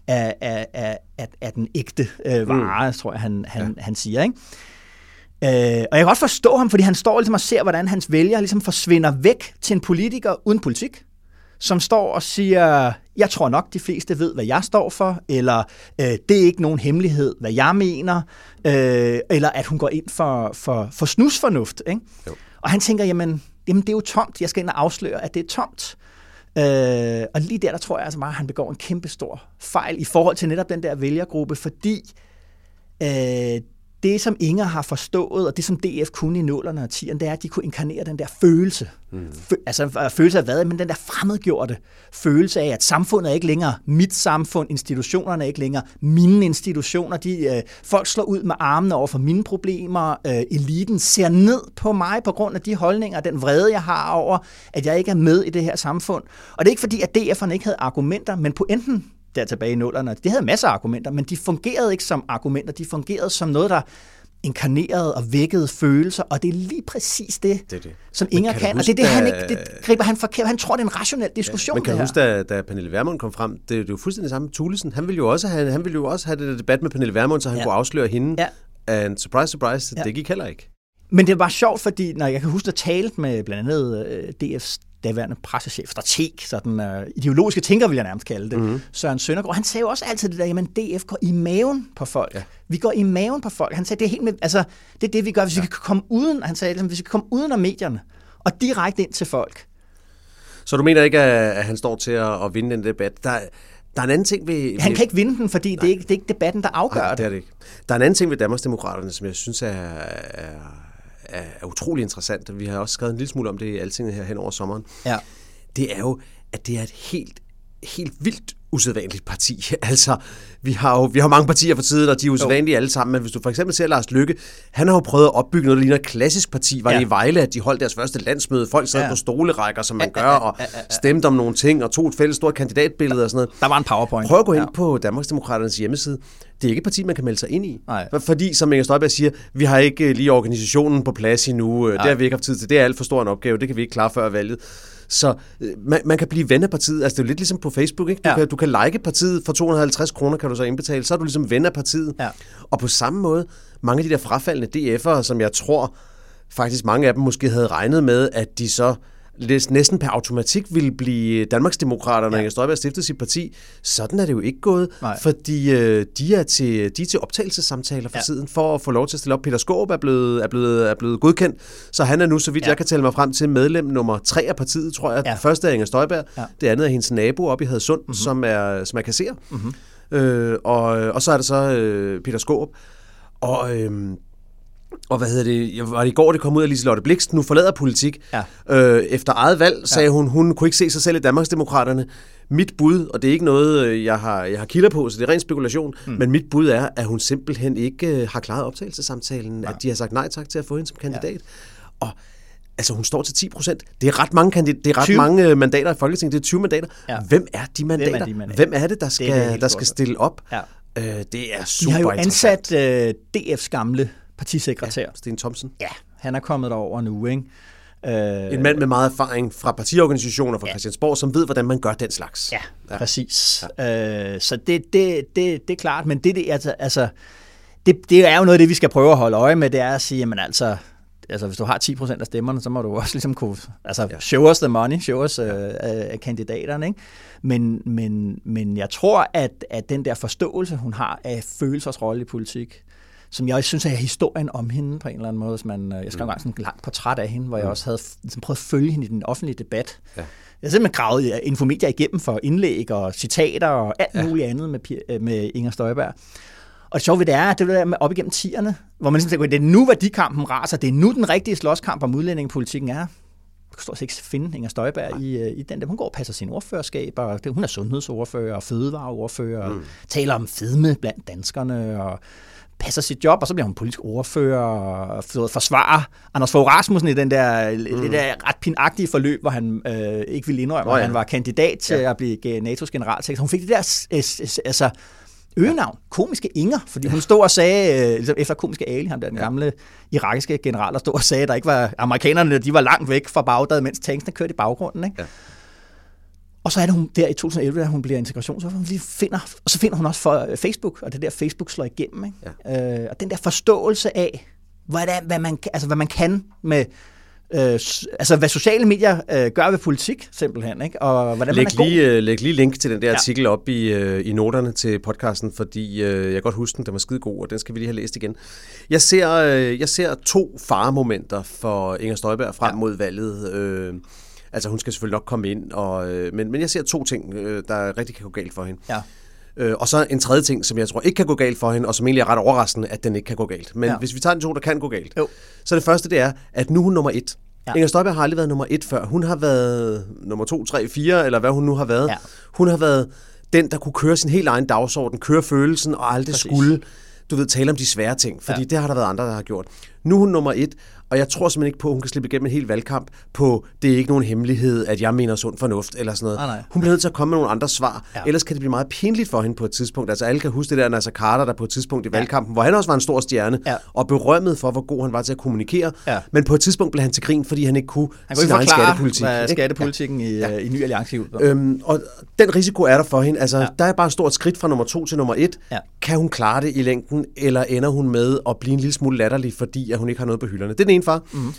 er, er, er, er, er den ægte øh, vare, mm. tror jeg, han, han, ja. han siger. Ikke? Øh, og jeg kan godt forstå ham, fordi han står ligesom og ser, hvordan hans vælger ligesom forsvinder væk til en politiker uden politik. Som står og siger, jeg tror nok, de fleste ved, hvad jeg står for, eller øh, det er ikke nogen hemmelighed, hvad jeg mener, øh, eller at hun går ind for, for, for snusfornuft. Ikke? Jo. Og han tænker, jamen, jamen, det er jo tomt. Jeg skal ind og afsløre, at det er tomt. Øh, og lige der, der tror jeg altså bare, at han begår en kæmpe stor fejl i forhold til netop den der vælgergruppe, fordi øh, det, som Inger har forstået, og det, som DF kunne i nullerne og 10'erne, det er, at de kunne inkarnere den der følelse. Mm. Fø- altså følelse af hvad? Men den der fremmedgjorte følelse af, at samfundet er ikke længere mit samfund, institutionerne er ikke længere mine institutioner. De, øh, folk slår ud med armene over for mine problemer. Øh, eliten ser ned på mig på grund af de holdninger, den vrede, jeg har over, at jeg ikke er med i det her samfund. Og det er ikke fordi, at DF'erne ikke havde argumenter, men pointen der tilbage i nullerne. De havde masser af argumenter, men de fungerede ikke som argumenter. De fungerede som noget, der inkarnerede og vækkede følelser, og det er lige præcis det, det, det. som Inger kan, kan og det er det, han ikke det griber han forkert. Han tror, det er en rationel diskussion. Ja, men kan du huske, da, da Pernille Vermund kom frem, det, det er jo fuldstændig samme Thulesen. Han ville jo også have, han ville jo også have det debat med Pernille Vermund, så han ja. kunne afsløre hende. Ja. And surprise, surprise, ja. det gik heller ikke. Men det var sjovt, fordi når jeg kan huske, at talte med blandt andet øh, DF's daværende pressechef, strateg, sådan uh, ideologiske tænker, vil jeg nærmest kalde det, mm-hmm. Søren Søndergaard, han sagde jo også altid det der, jamen DF går i maven på folk. Ja. Vi går i maven på folk. Han sagde, det er helt med, altså, det er det, vi gør, hvis ja. vi kan komme uden, han sagde, hvis vi kan komme uden af medierne, og direkte ind til folk. Så du mener ikke, at han står til at, at vinde den debat? Der, der er en anden ting ved... Han kan ikke vinde den, fordi det er, ikke, det er ikke debatten, der afgør Nej, det. Er det ikke. Der er en anden ting ved Danmarksdemokraterne, som jeg synes er, er er, er utrolig interessant. Vi har også skrevet en lille smule om det i Altinget her hen over sommeren. Ja. Det er jo, at det er et helt, helt vildt usædvanligt parti. Altså, vi har jo vi har mange partier for tiden, og de er usædvanlige jo. alle sammen, men hvis du for eksempel ser Lars Lykke, han har jo prøvet at opbygge noget, der ligner et klassisk parti. Var ja. det i Vejle, at de holdt deres første landsmøde? Folk sad ja. på stolerækker, som man gør, og stemte om nogle ting, og tog et fælles stort kandidatbillede og sådan noget. Der var en powerpoint. Prøv at gå ind ja. på Danmarksdemokraternes hjemmeside. Det er ikke et parti, man kan melde sig ind i. Nej. Fordi, som Inger Støjberg siger, vi har ikke lige organisationen på plads endnu. Nej. Det har vi ikke haft tid til. Det er alt for stor en opgave. Det kan vi ikke klare før valget. Så øh, man, man kan blive ven af partiet. Altså, det er jo lidt ligesom på Facebook, ikke? Du, ja. kan, du kan like partiet for 250 kroner, kan du så indbetale. Så er du ligesom ven af partiet. Ja. Og på samme måde, mange af de der frafaldende DF'ere, som jeg tror faktisk mange af dem måske havde regnet med, at de så næsten per automatik ville blive Danmarksdemokraterne, når ja. Inger Støjberg stiftede sit parti. Sådan er det jo ikke gået, Nej. fordi øh, de, er til, de er til optagelsessamtaler for ja. tiden, for at få lov til at stille op. Peter Skåb er blevet, er blevet, er blevet godkendt, så han er nu, så vidt ja. jeg kan tælle mig frem til, medlem nummer tre af partiet, tror jeg. Ja. Det første er Inger Støjberg, ja. det andet er hendes nabo op i Hadsund, mm-hmm. som er, som er kasserer. Mm-hmm. Øh, og, og så er der så øh, Peter Skåb. Og øh, og hvad hedder det, jeg var det i går, det kom ud af Liselotte Blikst, nu forlader politik. Ja. Øh, efter eget valg sagde ja. hun, hun kunne ikke se sig selv i Danmarksdemokraterne. Mit bud, og det er ikke noget, øh, jeg har, jeg har kilder på, så det er ren spekulation, mm. men mit bud er, at hun simpelthen ikke øh, har klaret optagelsesamtalen, ja. at de har sagt nej tak til at få hende som kandidat. Ja. Og Altså, hun står til 10 procent. Det er ret mange, kandidater, det er ret 20. mange øh, mandater i Folketinget. Det er 20 mandater. Ja. Hvem er de mandater? Hvem er, de mandater? Hvem er det, der skal, det det der skal stille op? Ja. Øh, det er super De har jo ansat uh, DF's gamle partisekretær. Ja, Sten Thomsen. Ja, han er kommet derover nu, ikke? Øh, en mand med meget erfaring fra partiorganisationer fra ja. Christiansborg, som ved, hvordan man gør den slags. Ja, ja. præcis. Ja. Øh, så det, det, det, det er klart, men det, det, altså, altså, det, det er jo noget af det, vi skal prøve at holde øje med, det er at sige, jamen altså, altså hvis du har 10% af stemmerne, så må du også ligesom kunne, altså ja. show us the money, show us ja. uh, kandidaterne, ikke? Men, men, men jeg tror, at, at den der forståelse, hun har af følelsesrolle i politik, som jeg synes er historien om hende på en eller anden måde. Man, øh, jeg skrev mm. engang sådan en langt portræt af hende, hvor mm. jeg også havde ligesom prøvet at følge hende i den offentlige debat. Ja. Jeg har simpelthen gravet infomedia igennem for indlæg og citater og alt ja. muligt andet med, øh, med Inger Støjberg. Og det sjove ved det er, at det er med op igennem tierne, hvor man ligesom tænker, det er nu værdikampen raser, det er nu den rigtige slåskamp om udlændingepolitikken er. Du kan stort set ikke finde Inger Støjberg i, øh, i den der. Hun går og passer sin ordførerskab, og hun er sundhedsordfører og fødevareordfører, mm. og taler om fedme blandt danskerne, og passer sit job, og så bliver hun politisk ordfører og forsvarer Anders Fogh Rasmussen i den der, mm. det der ret pinagtige forløb, hvor han øh, ikke ville indrømme, oh, ja. at han var kandidat til ja. at blive NATO's generalsekretær. Hun fik det der altså, øgenavn, komiske Inger, fordi hun stod og sagde, øh, ligesom efter komiske Ali, ham der den gamle irakiske general, der stod og sagde, at der ikke var, amerikanerne de var langt væk fra Bagdad, mens tanksene kørte i baggrunden. Ikke? Ja. Og så er det hun der i 2011, da hun bliver integrationsordfører, hun finder, og så finder hun også for øh, Facebook, og det der Facebook slår igennem. Ikke? Ja. Øh, og den der forståelse af, er, hvad, man, altså, hvad man kan med øh, altså hvad sociale medier øh, gør ved politik, simpelthen, ikke? og hvordan læg man er god. lige, øh, læg lige link til den der Ja. artikel op i, øh, i noterne til podcasten, fordi øh, jeg kan godt huske den, den var skide god, og den skal vi lige have læst igen. Jeg ser, øh, jeg ser to faremomenter for Inger Støjberg frem Ja. mod valget. Øh, altså hun skal selvfølgelig nok komme ind, og, øh, men, men jeg ser to ting, øh, der rigtig kan gå galt for hende. Ja. Øh, og så en tredje ting, som jeg tror ikke kan gå galt for hende, og som egentlig er ret overraskende, at den ikke kan gå galt. Men Ja. hvis vi tager de to, der kan gå galt, Jo. så det første det er, at nu er hun nummer et. Ja. Inger Støjberg har aldrig været nummer et før. Hun har været nummer to, tre, fire, eller hvad hun nu har været. Ja. Hun har været den, der kunne køre sin helt egen dagsorden, køre følelsen, og aldrig Præcis. Skulle du ved, tale om de svære ting, fordi ja. det har der været andre, der har gjort. Nu er hun nummer et, og jeg tror simpelthen ikke på, at hun kan slippe igennem en hel valgkamp på, det er ikke nogen hemmelighed, at jeg mener sund fornuft, eller sådan noget. Nej, nej. Hun bliver nødt til at komme med nogle andre svar, Ja. ja. ellers kan det blive meget pinligt for hende på et tidspunkt. Altså alle kan huske det der Nasser Carter, der på et tidspunkt i valgkampen, hvor han også var en stor stjerne, Ja. og berømmet for, hvor god han var til at kommunikere, Ja. men på et tidspunkt blev han til grin, fordi han ikke kunne Han kunne sin ikke egen forklare, skattepolitik. hvad ikke? skattepolitikken i, ja. i Ny Alliance. Øhm, og den risiko er der for hende. Altså, Ja. ja. der er bare et stort skridt fra nummer to til nummer et. Ja. Kan hun klare det i længden, eller ender hun med at blive en lille smule latterlig, fordi at hun ikke har noget på hylderne? Det er den ene far. Mhm. Mm.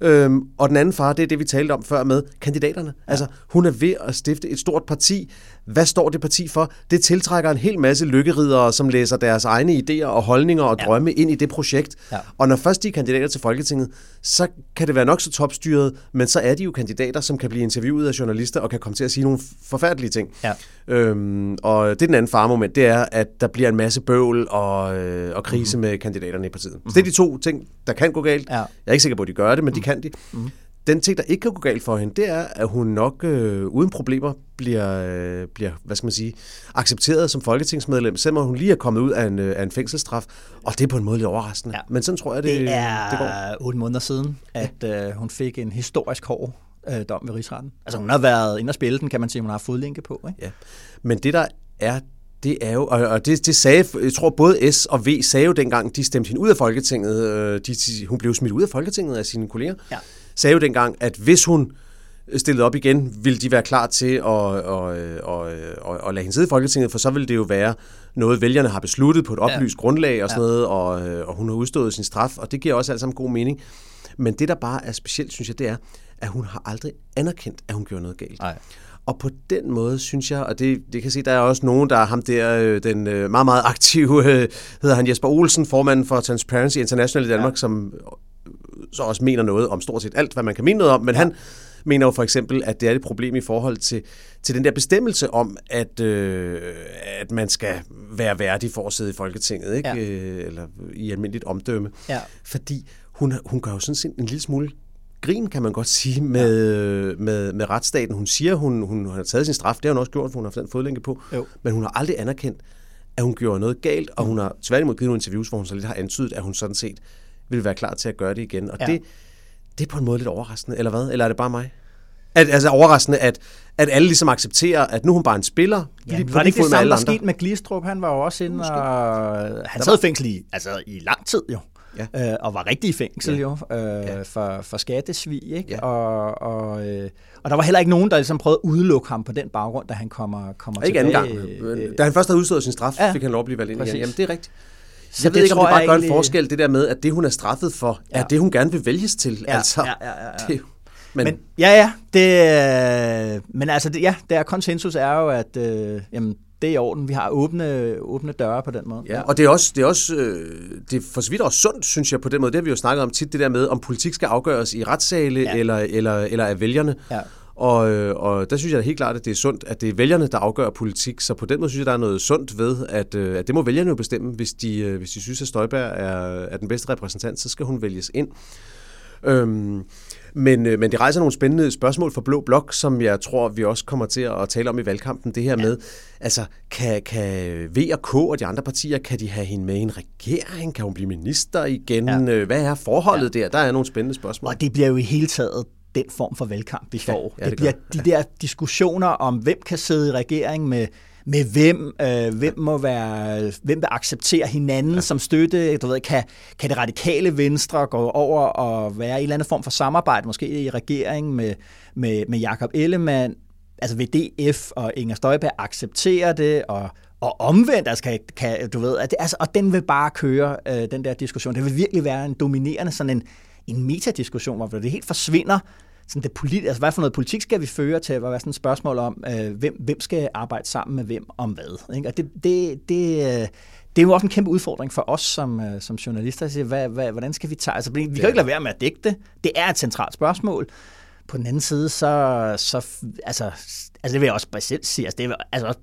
Øhm, og den anden far, det er det, vi talte om før med kandidaterne. Ja. Altså, hun er ved at stifte et stort parti. Hvad står det parti for? Det tiltrækker en hel masse lykkeridere, som læser deres egne idéer og holdninger og Ja. drømme ind i det projekt. Ja. Og når først de er kandidater til Folketinget, så kan det være nok så topstyret, men så er de jo kandidater, som kan blive interviewet af journalister og kan komme til at sige nogle forfærdelige ting. Ja. Øhm, og det er den anden faremoment, det er, at der bliver en masse bøvl og, øh, og krise mm-hmm. med kandidaterne i partiet. Så det er de to ting, der kan gå galt. Ja. Jeg er ikke sikker på, at de gør det, men mm. de kan de. Mm. Den ting, der ikke kan gå galt for hende, det er, at hun nok øh, uden problemer bliver, øh, bliver, hvad skal man sige, accepteret som folketingsmedlem, selvom hun lige er kommet ud af en, øh, af en fængselsstraf. Og det er på en måde lidt overraskende. Ja. Men sådan tror jeg, det, Det er det går. otte måneder siden, at øh, hun fik en historisk hård øh, dom ved rigsretten. Altså hun har været inde og spille den, kan man sige. Hun har fodlænke på. Ikke? Ja. Men det der er, det er jo, og og det, det sagde, jeg tror både S og V sagde jo dengang, de stemte hende ud af Folketinget, øh, de, de, hun blev smidt ud af Folketinget af sine kolleger, Ja. Sagde jo dengang, at hvis hun stillede op igen, ville de være klar til at, at, at, at, at lade hende sidde i Folketinget, for så ville det jo være noget, vælgerne har besluttet på et oplyst ja. grundlag og sådan Ja. noget, og, og hun har udstået sin straf, og det giver også alt sammen god mening. Men det, der bare er specielt, synes jeg, det er, at hun har aldrig anerkendt, at hun gjorde noget galt. Nej. Og på den måde synes jeg, og det, det kan se, der er også nogen, der er ham der, øh, den øh, meget, meget aktive, øh, hedder han Jesper Olsen, formanden for Transparency International i Danmark, ja. som så også mener noget om stort set alt, hvad man kan mene noget om, men han mener jo for eksempel, at det er et problem i forhold til, til den der bestemmelse om, at, øh, at man skal være værdig for at sidde i Folketinget, ikke? Ja. Øh, eller i almindeligt omdømme. Ja. Fordi hun, hun gør jo sådan set en lille smule grin, kan man godt sige, med, ja. med, med retsstaten. Hun siger, hun, hun har taget sin straf. Det har hun også gjort, for hun har haft den fodlænke på. Jo. Men hun har aldrig anerkendt, at hun gjorde noget galt, og hun har tværtimod givet nogle interviews, hvor hun så lidt har antydet, at hun sådan set vil være klar til at gøre det igen. Og Ja. det, det er på en måde lidt overraskende, eller hvad? Eller er det bare mig? At, altså overraskende, at, at alle ligesom accepterer, at nu er hun bare en spiller. Ja, lige var det ikke det samme, der skete med Glistrup? Han var jo også inde, Måske. og han sad fængsel i, altså, i lang tid jo. Ja. Øh, og var rigtig i fængsel Ja. jo, øh, Ja. for, for skattesvig. Ikke? Ja. Og, og, øh, og der var heller ikke nogen, der ligesom prøvede at udelukke ham på den baggrund, da han kommer, kommer ikke tilbage. anden gang. øh, Da han først havde udstået sin straf, Ja. fik han lov at blive valgt ind igen. Jamen, det er rigtigt. Så jeg ved det ikke, om det bare jeg gør en egentlig- forskel, det der med, at det, hun er straffet for, ja. Er det, hun gerne vil vælges til. Ja, altså, ja, ja, ja, ja. Det, men, Men ja, ja, det, øh, men altså, det, ja, der konsensus er jo, at øh, jamen, det er i orden. Vi har åbne, åbne døre på den måde. Ja, og det er også, det er også øh, det for så vidt også sundt, synes jeg, på den måde. Det har vi jo snakket om tit, det der med, om politik skal afgøres i retssale ja. eller, eller, eller af vælgerne. Ja. Og, øh, og der synes jeg da helt klart, at det er sundt, at det er vælgerne, der afgør politik. Så på den måde synes jeg, der er noget sundt ved, at, øh, at det må vælgerne jo bestemme. Hvis de, øh, hvis de synes, at Støjberg er, er den bedste repræsentant, så skal hun vælges ind. Øhm, men, men det rejser nogle spændende spørgsmål for Blå Blok, som jeg tror, vi også kommer til at tale om i valgkampen. Det her ja. med, altså, kan, kan V og K og de andre partier, kan de have hende med i en regering? Kan hun blive minister igen? Ja. Hvad er forholdet ja. der? Der er nogle spændende spørgsmål. Og det bliver jo i hele taget den form for valgkamp, vi får. ja, det, det bliver gør. de der diskussioner om, hvem kan sidde i regering med, med hvem, øh, hvem må være, hvem vil acceptere hinanden ja. som støtte, du ved, kan, kan det radikale venstre gå over og være i en eller anden form for samarbejde, måske i regering med, med, med Jakob Ellemann, altså vil DF og Inger Støjberg acceptere det, og, og omvendt, altså kan, kan, du ved, at det, altså, og den vil bare køre, øh, den der diskussion. Det vil virkelig være en dominerende sådan en, en metadiskussion, hvor det helt forsvinder, sådan det politi- altså, hvad for noget politik skal vi føre til at være sådan et spørgsmål om, øh, hvem, hvem skal arbejde sammen med hvem om hvad. Ikke? Og det, det, det, øh, det er jo også en kæmpe udfordring for os som, øh, som journalister at sige, hvad, hvad, hvordan skal vi tage... Altså, vi kan jo ikke lade være med at dække det. Det er et centralt spørgsmål. På den anden side, så, så altså, altså det vil jeg også bare selv sige, altså det er altså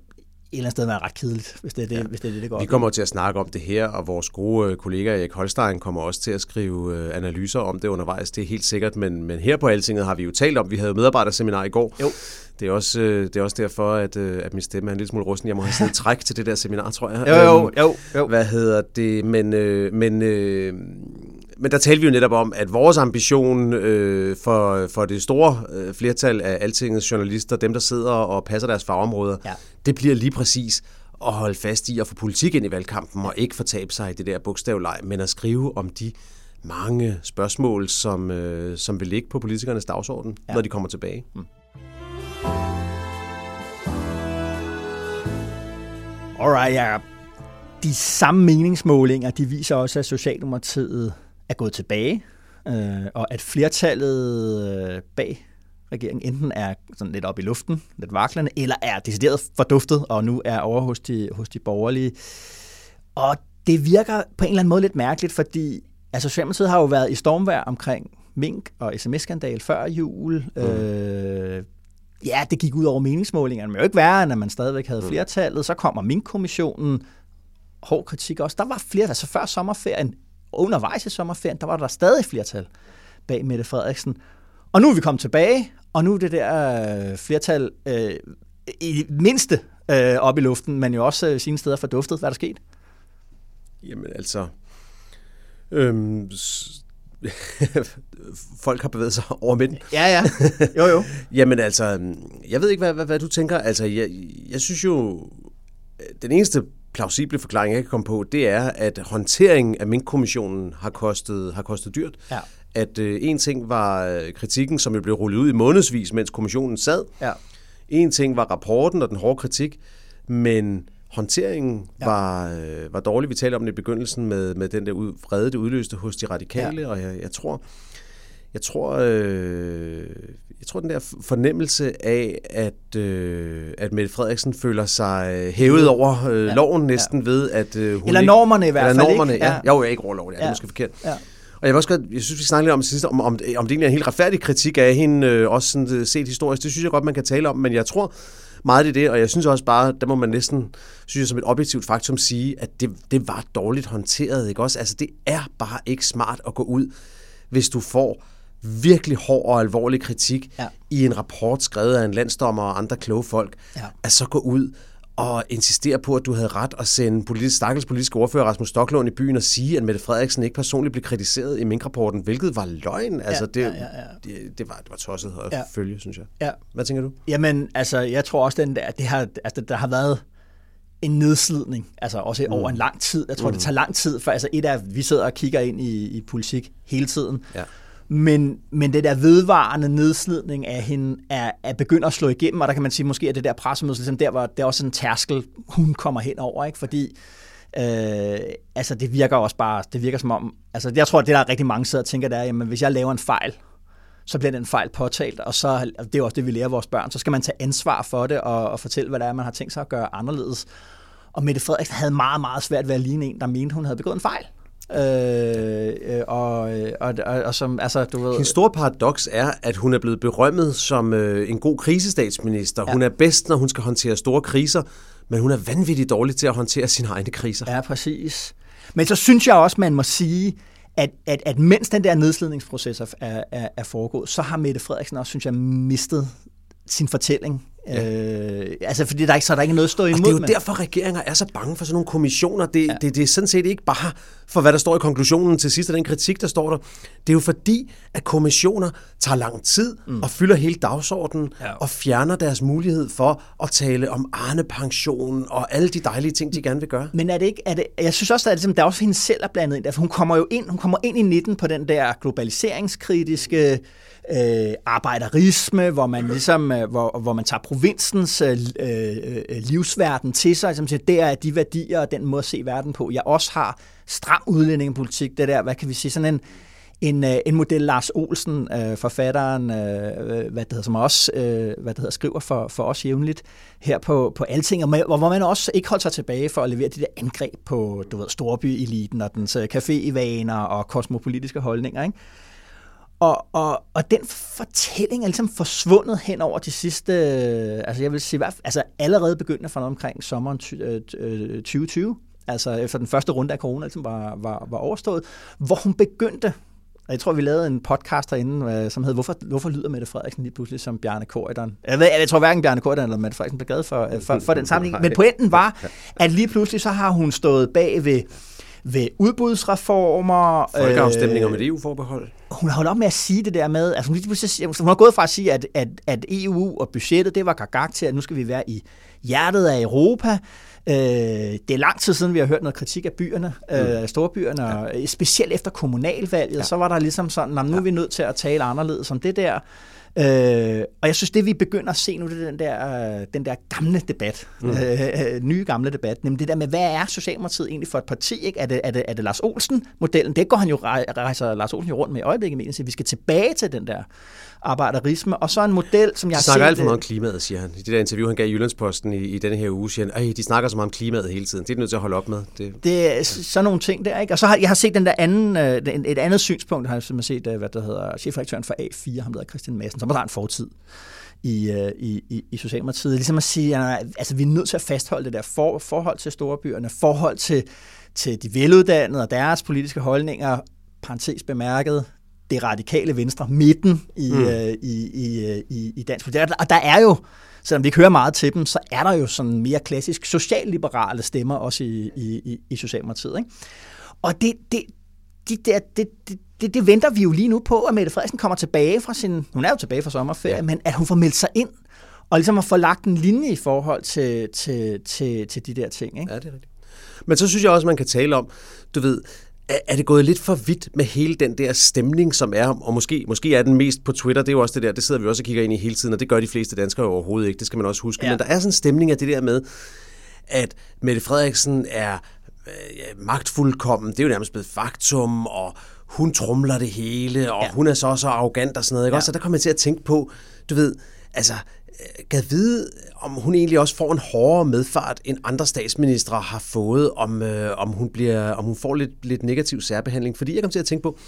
eller andet sted være ret kedeligt, hvis det er det, ja. hvis det, er det, det går Vi kommer til at snakke om det her, og vores gode øh, kollega Erik Holstein kommer også til at skrive øh, analyser om det undervejs, det er helt sikkert, men, men her på Altinget har vi jo talt om, vi havde jo medarbejderseminar i går. Jo. Det er også, øh, det er også derfor, at, at min stemme er en lille smule rusten. Jeg må have sådan træk til det der seminar, tror jeg. Jo, jo, øhm, jo. jo. Hvad hedder det? Men, men men der talte vi jo netop om, at vores ambition øh, for, for det store øh, flertal af altingets journalister, dem der sidder og passer deres fagområder, ja. det bliver lige præcis at holde fast i at få politik ind i valgkampen, og ikke fortabe sig i det der bogstavleg, men at skrive om de mange spørgsmål, som, øh, som vil ligge på politikernes dagsorden, ja. når de kommer tilbage. Mm. Alright, ja. De samme meningsmålinger, de viser også, at Socialdemokratiet er gået tilbage, øh, og at flertallet øh, bag regeringen enten er sådan lidt op i luften, lidt vaklende, eller er decideret forduftet, og nu er over hos de, hos de borgerlige. Og det virker på en eller anden måde lidt mærkeligt, fordi altså Socialdemokratiet har jo været i stormvær omkring mink og sms-skandal før jul. Mm. Øh, ja, det gik ud over meningsmålingerne, men jo ikke værre, end at man stadigvæk havde mm. flertallet. Så kommer Mink-kommissionen, hård kritik også. Der var flere, altså før sommerferien, undervejs i sommerferien, der var der stadig flertal bag Mette Frederiksen. Og nu er vi kommet tilbage, og nu er det der øh, flertal øh, i mindste øh, op i luften, men jo også øh, sine steder forduftet. Hvad er der sket? Jamen altså... Øhm, folk har bevæget sig over midten. Ja, ja. Jo, jo. Jamen altså, jeg ved ikke, hvad, hvad, hvad du tænker. Altså, jeg, jeg synes jo, den eneste plausible forklaring, jeg kan komme på, det er, at håndteringen af Mink-kommissionen har kostet, har kostet dyrt. Ja. At øh, en ting var øh, kritikken, som jo blev rullet ud i månedsvis, mens kommissionen sad. Ja. En ting var rapporten og den hårde kritik, men håndteringen ja. var, øh, var dårlig. Vi talte om det i begyndelsen med, med den der ud, vrede, det udløste hos de radikale, ja. og jeg, jeg tror, jeg tror, øh, jeg tror den der fornemmelse af, at, øh, at Mette Frederiksen føler sig øh, hævet over øh, ja. loven næsten ja. ved, at øh, hun Eller normerne i hvert fald, normerne, ikke? Ja. ja. Jeg er jo ikke over loven, ja, det er måske forkert. Ja. Og jeg, vil også godt, jeg synes, vi snakkede lidt om sidst, om, om, om det egentlig er en helt retfærdig kritik af hende, øh, også sådan, øh, set historisk. Det synes jeg godt, man kan tale om, men jeg tror meget i det, og jeg synes også bare, der må man næsten, synes jeg som et objektivt faktum sige, at det, det var dårligt håndteret, ikke også? Altså, det er bare ikke smart at gå ud, hvis du får virkelig hård og alvorlig kritik ja. i en rapport skrevet af en landsdommer og andre kloge folk, ja. at så gå ud og insistere på, at du havde ret at sende politisk, stakkels politiske ordfører Rasmus Stocklund i byen og sige, at Mette Frederiksen ikke personligt blev kritiseret i minkrapporten, hvilket var løgn. Altså, det, ja, ja, ja. Det, det, var, det var tosset at ja. følge, synes jeg. Ja. Hvad tænker du? Jamen, altså, jeg tror også, den der, det har, altså, der har været en nedslidning, altså også mm. over en lang tid. Jeg tror, mm. det tager lang tid, for altså et af, vi sidder og kigger ind i, i politik hele tiden. Ja. Men, men det der vedvarende nedslidning af hende er, er begyndt at slå igennem, og der kan man sige, måske at det der pressemøde, ligesom der var det er også en tærskel, hun kommer hen over, ikke? fordi øh, altså det virker også bare, det virker som om, altså jeg tror, at det der er rigtig mange sidder og tænker, der er, jamen hvis jeg laver en fejl, så bliver den fejl påtalt, og så det er også det, vi lærer vores børn, så skal man tage ansvar for det og, og fortælle, hvad det er, man har tænkt sig at gøre anderledes. Og Mette Frederiksen havde meget, meget svært ved at ligne en, der mente, hun havde begået en fejl. Øh, øh, og, og, og, og som, altså, du ved... En stor paradoks er, at hun er blevet berømmet som øh, en god krisestatsminister. Ja. Hun er bedst, når hun skal håndtere store kriser, men hun er vanvittigt dårlig til at håndtere sine egne kriser. Ja, præcis. Men så synes jeg også, man må sige, at, at, at mens den der nedslidningsproces er, er, er foregået, så har Mette Frederiksen også, synes jeg, mistet sin fortælling Ja. Øh, altså, fordi der er ikke, så er der ikke noget at stå imod. Og det er jo med. derfor, regeringer er så bange for sådan nogle kommissioner. Det, ja. det, det er sådan set ikke bare for, hvad der står i konklusionen til sidst af den kritik, der står der. Det er jo fordi, at kommissioner tager lang tid mm. og fylder hele dagsordenen ja. og fjerner deres mulighed for at tale om Arne-pension og alle de dejlige ting, de gerne vil gøre. Men er det ikke, er det, jeg synes også, at det, der er også hende selv er blandet ind, for hun kommer jo ind, hun kommer ind i 19 på den der globaliseringskritiske øh, arbejderisme, hvor man ligesom, øh, hvor, hvor man tager provinsens øh, øh, øh, livsverden til sig, som siger, der er de værdier og den måde at se verden på. Jeg også har stram udlændingepolitik, det der, hvad kan vi sige, sådan en, en, øh, en model Lars Olsen, øh, forfatteren, øh, øh, hvad det hedder, som også øh, hvad det hedder, skriver for, for os jævnligt her på, på Alting, og med, hvor man også ikke holdt sig tilbage for at levere de der angreb på du ved, storby-eliten og dens øh, café og kosmopolitiske holdninger. Ikke? Og, og, og den fortælling er ligesom forsvundet hen over de sidste, øh, altså jeg vil sige, altså allerede begyndende fra omkring sommeren 2020, øh, øh, altså efter den første runde af corona ligesom var, var, var overstået, hvor hun begyndte jeg tror, vi lavede en podcast derinde, øh, som hed Hvorfor, hvorfor lyder Mette Frederiksen lige pludselig som Bjarne Korydon? Jeg, ved, jeg tror hverken Bjarne Korydon eller Mette Frederiksen blev glad for, for, for den sammenligning. Men pointen var, at lige pludselig så har hun stået bag ved, ved udbudsreformer. Folkeafstemninger øh, med EU-forbehold. Hun har holdt op med at sige det der med, altså hun, hun har gået fra at sige, at, at, at EU og budgettet, det var gagag til, at nu skal vi være i hjertet af Europa. Øh, det er lang tid siden, vi har hørt noget kritik af byerne, øh, mm. storbyerne, ja. og specielt efter kommunalvalget, ja. så var der ligesom sådan, nu er vi nødt til at tale anderledes om det der. Øh, og jeg synes, det vi begynder at se nu, det er den der, den der gamle debat, mm. øh, nye gamle debat, nemlig det der med, hvad er Socialdemokratiet egentlig for et parti? Ikke? Er, det, er, det, er det Lars Olsen-modellen? Det går han jo, rejser Lars Olsen jo rundt med i øjeblikket, men vi skal tilbage til den der arbejderisme, og så en model, som jeg de snakker alt for meget om klimaet, siger han. I det der interview, han gav i Jyllandsposten i, i denne her uge, siger han, de snakker så meget om klimaet hele tiden. Det er nødt til at holde op med. Det, det er sådan nogle ting der, ikke? Og så har jeg har set den der anden, øh, et andet synspunkt, har jeg set, øh, hvad der hedder, chefredaktøren for A4, ham der Christian Madsen, som har en fortid i, øh, i, i, i Socialdemokratiet. Ligesom at sige, at altså, vi er nødt til at fastholde det der for, forhold til storebyerne, forhold til, til de veluddannede og deres politiske holdninger, parentes bemærket, det radikale venstre, midten i, mm. øh, i, i, øh, i, i dansk politik. Og der er jo, selvom vi ikke hører meget til dem, så er der jo sådan mere klassisk socialliberale stemmer også i, i, i Socialdemokratiet. Ikke? Og det, det, de der, det, det, det, det venter vi jo lige nu på, at Mette Frederiksen kommer tilbage fra sin... Hun er jo tilbage fra sommerferie, ja. men at hun får meldt sig ind, og ligesom få lagt en linje i forhold til, til, til, til de der ting. Ikke? Ja, det er rigtigt. Men så synes jeg også, man kan tale om, du ved, er det gået lidt for vidt med hele den der stemning, som er, og måske, måske er den mest på Twitter, det er jo også det der, det sidder vi også og kigger ind i hele tiden, og det gør de fleste danskere overhovedet ikke, det skal man også huske. Ja. Men der er sådan en stemning af det der med, at Mette Frederiksen er øh, magtfuldkommen, det er jo nærmest blevet faktum, og hun trumler det hele, og ja. hun er så så arrogant og sådan noget. Ikke? Ja. Også, så der kommer jeg til at tænke på, du ved, altså, gad vide, om hun egentlig også får en hårdere medfart, end andre statsministre har fået, om, øh, om, hun, bliver, om hun får lidt, lidt negativ særbehandling. Fordi jeg kommer til at tænke på,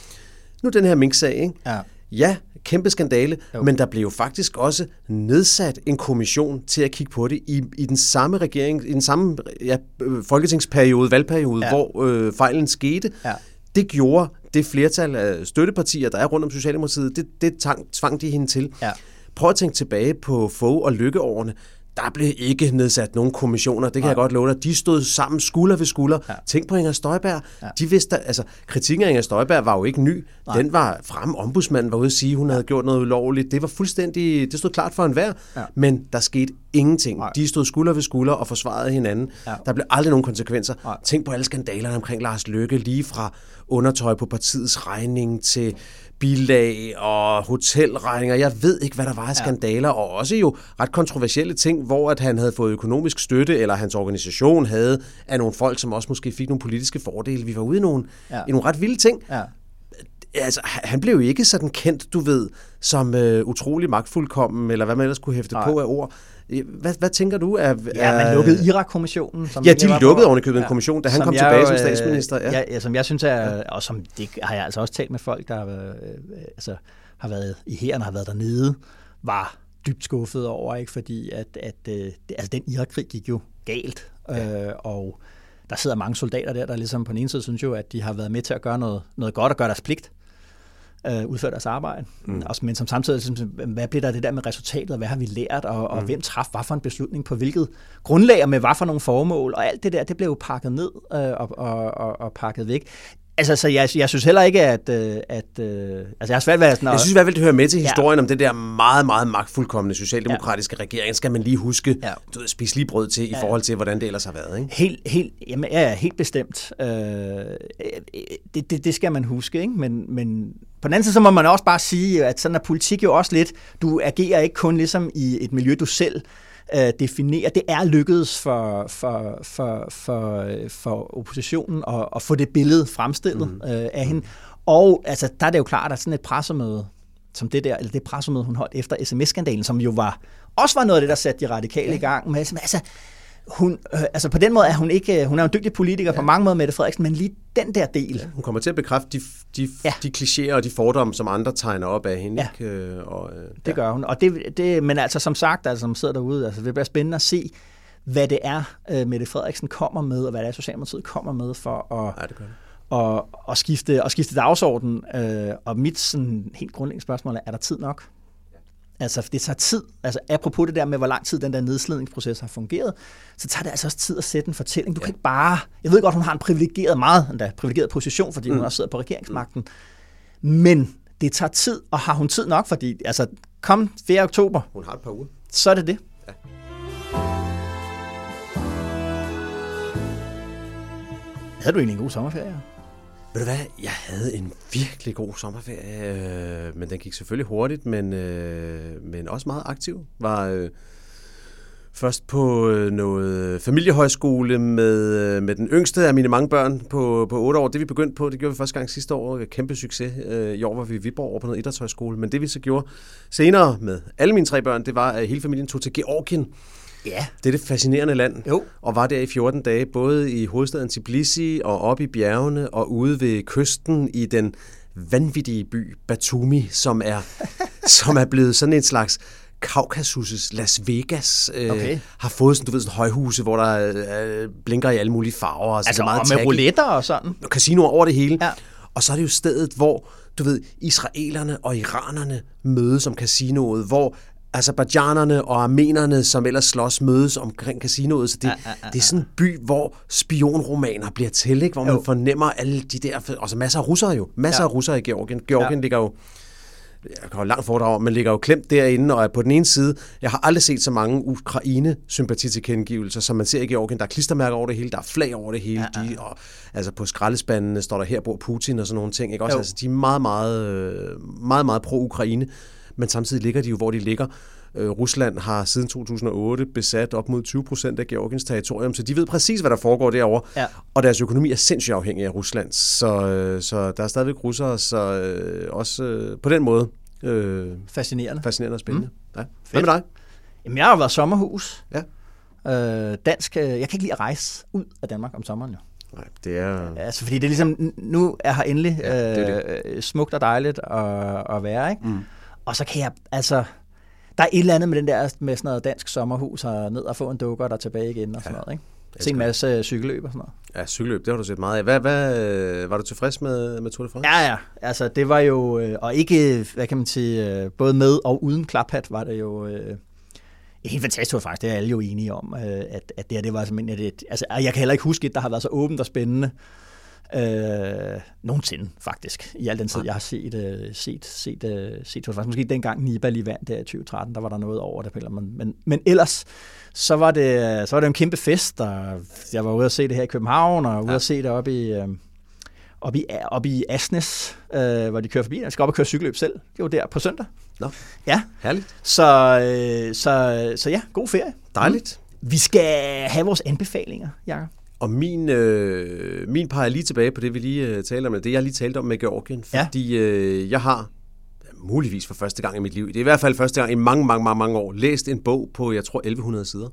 nu den her Mink-sag, ikke? Ja. ja, kæmpe skandale, jo. men der blev jo faktisk også nedsat en kommission til at kigge på det i, i den samme regering, i den samme ja, øh, folketingsperiode, valgperiode, ja. hvor øh, fejlen skete. Ja. Det gjorde det flertal af støttepartier, der er rundt om Socialdemokratiet, det, det tvang de hende til. Ja. Prøv at tænke tilbage på Fogh og Lykkeårene der blev ikke nedsat nogen kommissioner, det kan Nej. jeg godt love dig. De stod sammen skulder ved skulder. Ja. Tænk på Inger Støjberg. Ja. De vidste, altså, kritikken af Inger Støjberg var jo ikke ny. Nej. Den var frem. Ombudsmanden var ude at sige, at hun havde gjort noget ulovligt. Det var fuldstændig, det stod klart for enhver. Ja. Men der skete ingenting. Nej. De stod skulder ved skulder og forsvarede hinanden. Ja. Der blev aldrig nogen konsekvenser. Nej. Tænk på alle skandalerne omkring Lars Løkke, lige fra undertøj på partiets regning til bilag og hotelregninger. Jeg ved ikke, hvad der var af skandaler, og også jo ret kontroversielle ting, hvor at han havde fået økonomisk støtte, eller hans organisation havde af nogle folk, som også måske fik nogle politiske fordele. Vi var ude i nogle, ja. i nogle ret vilde ting. Ja. Altså, han blev jo ikke sådan kendt, du ved, som øh, utrolig magtfuldkommen, eller hvad man ellers kunne hæfte Nej. på af ord. Hvad, hvad tænker du? Er, ja, man lukkede Irak-kommissionen. Som ja, de lukkede ovenikøbet en kommission, da han kom tilbage jo, som statsminister. Ja. Ja, som jeg synes er, og som det har jeg altså også talt med folk, der har, øh, altså, har været i hæren har været dernede, var dybt skuffet over, ikke? fordi at, at øh, altså, den Irak-krig gik jo galt, ja. øh, og der sidder mange soldater der, der ligesom på den ene side synes jo, at de har været med til at gøre noget, noget godt og gøre deres pligt øh, udføre deres arbejde. Mm. Også, men som samtidig, hvad bliver der det der med resultatet, og hvad har vi lært, og, og mm. hvem traf hvad for en beslutning, på hvilket grundlag, og med hvad for nogle formål, og alt det der, det blev jo pakket ned øh, og, og, og, og pakket væk. Altså, så jeg, jeg synes heller ikke, at... Øh, at øh, altså, jeg har svært ved sådan... Jeg synes i hvert fald, det hører med til historien ja. om det der meget, meget magtfuldkommende socialdemokratiske ja. regering. Skal man lige huske, ja. du ved, spise lige brød til, ja. i forhold til, hvordan det ellers har været, ikke? Helt, helt, jamen, ja, helt bestemt. Øh, det, det, det skal man huske, ikke? Men, men på den anden side, så må man også bare sige, at sådan er politik jo også lidt, du agerer ikke kun ligesom i et miljø, du selv øh, definerer. Det er lykkedes for, for, for, for, for oppositionen at, at få det billede fremstillet mm. øh, af hende. Og altså, der er det jo klart, at sådan et pressemøde, som det der, eller det pressemøde, hun holdt efter sms-skandalen, som jo var, også var noget af det, der satte de radikale ja. i gang med. Altså, hun, øh, altså på den måde er hun ikke, øh, hun er en dygtig politiker ja. på mange måder, Mette Frederiksen, men lige den der del. Ja, hun kommer til at bekræfte de, de, ja. de klichéer og de fordomme, som andre tegner op af hende. Ja. Ikke? Øh, og, øh, det ja. gør hun. Og det, det, men altså som sagt, altså, som sidder derude, altså, det bliver spændende at se, hvad det er, øh, Mette Frederiksen kommer med, og hvad det er, Socialdemokratiet kommer med for at, ja, det gør det. Og, og, skifte, og skifte dagsorden. Øh, og mit sådan, helt grundlæggende spørgsmål er, er der tid nok? Altså, det tager tid. Altså, apropos det der med, hvor lang tid den der nedslidningsproces har fungeret, så tager det altså også tid at sætte en fortælling. Du ja. kan ikke bare... Jeg ved godt, hun har en privilegeret, meget endda, privilegeret position, fordi mm. hun også sidder på regeringsmagten. Men det tager tid, og har hun tid nok? Fordi, altså, kom 4. oktober. Hun har et par uger. Så er det det. Ja. Havde du egentlig en god sommerferie? Ved du hvad, jeg havde en virkelig god sommerferie, øh, men den gik selvfølgelig hurtigt, men, øh, men også meget aktiv. Var øh, først på øh, noget familiehøjskole med, øh, med den yngste af mine mange børn på, på 8 år. Det vi begyndte på, det gjorde vi første gang sidste år. Kæmpe succes. Øh, I år var vi i Viborg over på noget idrætshøjskole, men det vi så gjorde senere med alle mine tre børn, det var, at hele familien tog til Georgien Ja. Det er det fascinerende land. Jo. Og var der i 14 dage, både i hovedstaden Tbilisi og op i bjergene og ude ved kysten i den vanvittige by Batumi, som er, som er blevet sådan en slags Kaukasus' Las Vegas øh, okay. har fået sådan, du ved, sådan højhuse, hvor der øh, blinker i alle mulige farver. Altså, altså meget og med taggy. rouletter og sådan. Og casinoer over det hele. Ja. Og så er det jo stedet, hvor du ved, israelerne og iranerne mødes om casinoet, hvor Azerbaijanerne og armenerne, som ellers slås, mødes omkring casinoet. Så det, ja, ja, ja, det er sådan en by, hvor spionromaner bliver til, ikke? hvor man jo. fornemmer alle de der... Og så masser af russere jo. Masser ja. af russere i Georgien. Georgien ja. ligger jo jeg kan langt foredrag, men ligger jo klemt derinde, og er på den ene side, jeg har aldrig set så mange Ukraine-sympatitilkendegivelser, som man ser i Georgien. Der er klistermærker over det hele, der er flag over det hele, ja, ja. De, og altså på skraldespandene står der her bor Putin og sådan nogle ting. Ikke? Også, altså, de er meget, meget, øh, meget, meget pro-Ukraine men samtidig ligger de jo, hvor de ligger. Øh, Rusland har siden 2008 besat op mod 20 procent af Georgiens territorium, så de ved præcis, hvad der foregår derovre. Ja. Og deres økonomi er sindssygt afhængig af Rusland, så, øh, så der er stadigvæk russere, så øh, også øh, på den måde... Øh, fascinerende. Fascinerende og spændende. Mm. Ja. Hvad med dig? Jamen, jeg har været sommerhus. Ja. Øh, dansk, øh, jeg kan ikke lide at rejse ud af Danmark om sommeren jo. Nej, det er... Altså, fordi det er ligesom, nu er her endelig ja, det er det. Øh, smukt og dejligt at, at være, ikke? Mm. Og så kan jeg, altså, der er et eller andet med den der, med sådan noget dansk sommerhus, og ned og få en dukker, der er tilbage igen og sådan ja. noget, ikke? Se en masse cykelløb og sådan noget. Ja, cykelløb, det har du set meget af. Hvad, hvad, var du tilfreds med, med Tour de France? Ja, ja. Altså, det var jo, øh, og ikke, hvad kan man sige, øh, både med og uden klaphat var det jo øh, helt fantastisk Tour de France. Det er alle jo enige om, at, at det her, det var simpelthen et, altså, jeg kan heller ikke huske et, der har været så åbent og spændende øh, nogensinde, faktisk. I al den tid, jeg har set, øh, set, set, øh, set France. Måske dengang Nibali vandt der i 2013, der var der noget over det. Men, men, men ellers, så var, det, så var det en kæmpe fest, og jeg var ude at se det her i København, og ude ja. at se det oppe i... Øh, oppe i, oppe i Asnes, øh, hvor de kører forbi. Jeg skal op og køre cykelløb selv. Det var der på søndag. Nå, ja. herligt. Så, øh, så, så ja, god ferie. Dejligt. Mm. Vi skal have vores anbefalinger, Jacob. Og min, øh, min peger lige tilbage på det, vi lige øh, talte om, det jeg lige talte om med Georgien, fordi ja. øh, jeg har muligvis for første gang i mit liv, det er i hvert fald første gang i mange, mange, mange, mange år, læst en bog på, jeg tror, 1100 sider.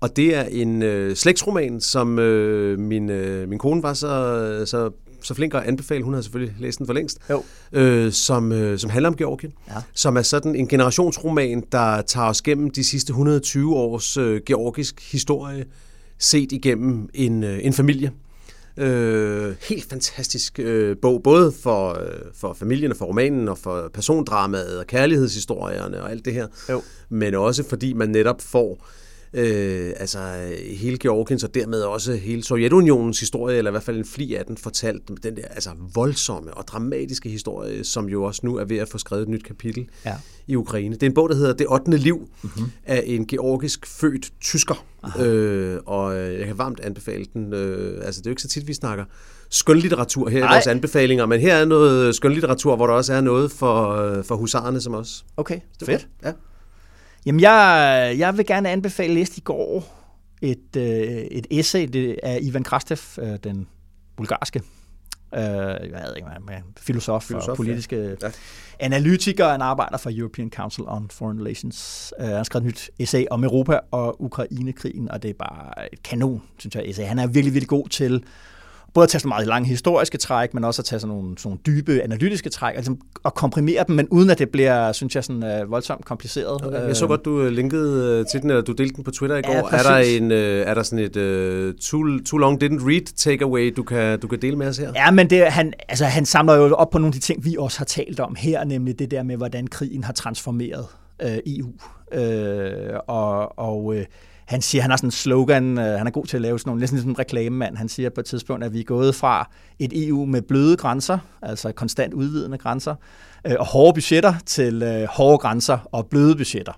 Og det er en øh, slægtsroman, som øh, min, øh, min kone var så, så, så flink at anbefale. Hun har selvfølgelig læst den for længst. Jo. Øh, som, øh, som handler om Georgien. Ja. Som er sådan en generationsroman, der tager os gennem de sidste 120 års øh, georgisk historie set igennem en, øh, en familie. Øh, helt fantastisk øh, bog, både for, øh, for familien og for romanen, og for persondramaet og kærlighedshistorierne og alt det her. Jo. Men også fordi man netop får øh, altså hele Georgiens og dermed også hele Sovjetunionens historie, eller i hvert fald en fli af den, fortalt den der altså voldsomme og dramatiske historie, som jo også nu er ved at få skrevet et nyt kapitel ja. i Ukraine. Det er en bog, der hedder Det 8. liv mm-hmm. af en georgisk født tysker, øh, og jeg kan varmt anbefale den. Øh, altså det er jo ikke så tit, vi snakker skønlitteratur her i vores anbefalinger, men her er noget skønlitteratur, hvor der også er noget for, øh, for husarerne som os. Okay, fedt. Ja. Jamen, jeg, jeg vil gerne anbefale, læst i går et, øh, et essay det af Ivan Krastev, øh, den bulgarske øh, jeg ved ikke, hvad, filosof, filosof og politiske ja. Ja. analytiker, han arbejder for European Council on Foreign Relations. Uh, han har skrevet et nyt essay om Europa og Ukraine-krigen, og det er bare et kanon, synes jeg, essay. Han er virkelig, virkelig god til både at tage så meget lange historiske træk, men også at tage sådan nogle, sådan nogle dybe analytiske træk, altså at komprimere dem, men uden at det bliver, synes jeg, sådan uh, voldsomt kompliceret. Okay. Jeg så godt, du øh, linkede øh, til den, eller du delte den på Twitter i går. Ja, er, der en, uh, er der sådan et uh, too, too long didn't read takeaway, du kan, du kan dele med os her? Ja, men det, han, altså, han samler jo op på nogle af de ting, vi også har talt om her, nemlig det der med, hvordan krigen har transformeret uh, EU. Uh, og og uh, han siger, han har sådan en slogan, øh, han er god til at lave sådan nogle, næsten ligesom en reklamemand. Han siger på et tidspunkt, at vi er gået fra et EU med bløde grænser, altså konstant udvidende grænser, øh, og hårde budgetter, til øh, hårde grænser og bløde budgetter.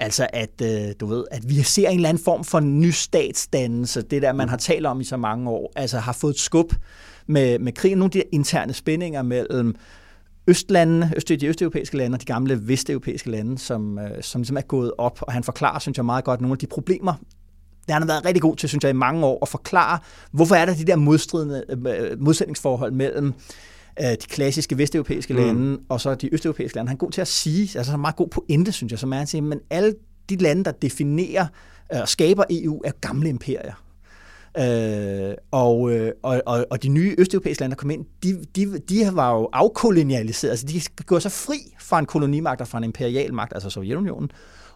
Altså at, øh, du ved, at vi ser en eller anden form for ny statsdannelse, det der, man har talt om i så mange år, altså har fået et skub med, med krigen, nogle af de interne spændinger mellem østlandene, øst, de østeuropæiske lande og de gamle vesteuropæiske lande, som, øh, som ligesom er gået op, og han forklarer, synes jeg meget godt, nogle af de problemer, det har han været rigtig god til, synes jeg, i mange år, at forklare, hvorfor er der de der modstridende øh, modsætningsforhold mellem øh, de klassiske vesteuropæiske mm. lande og så de østeuropæiske lande. Han er god til at sige, altså han er meget god pointe, synes jeg, som er at sige, men alle de lande, der definerer og skaber EU, er gamle imperier. Øh, og, øh, og, og, og de nye østeuropæiske lande, der kom ind, de, de, de var jo afkolonialiseret. Altså de går så fri fra en kolonimagt og fra en imperial magt, altså Sovjetunionen,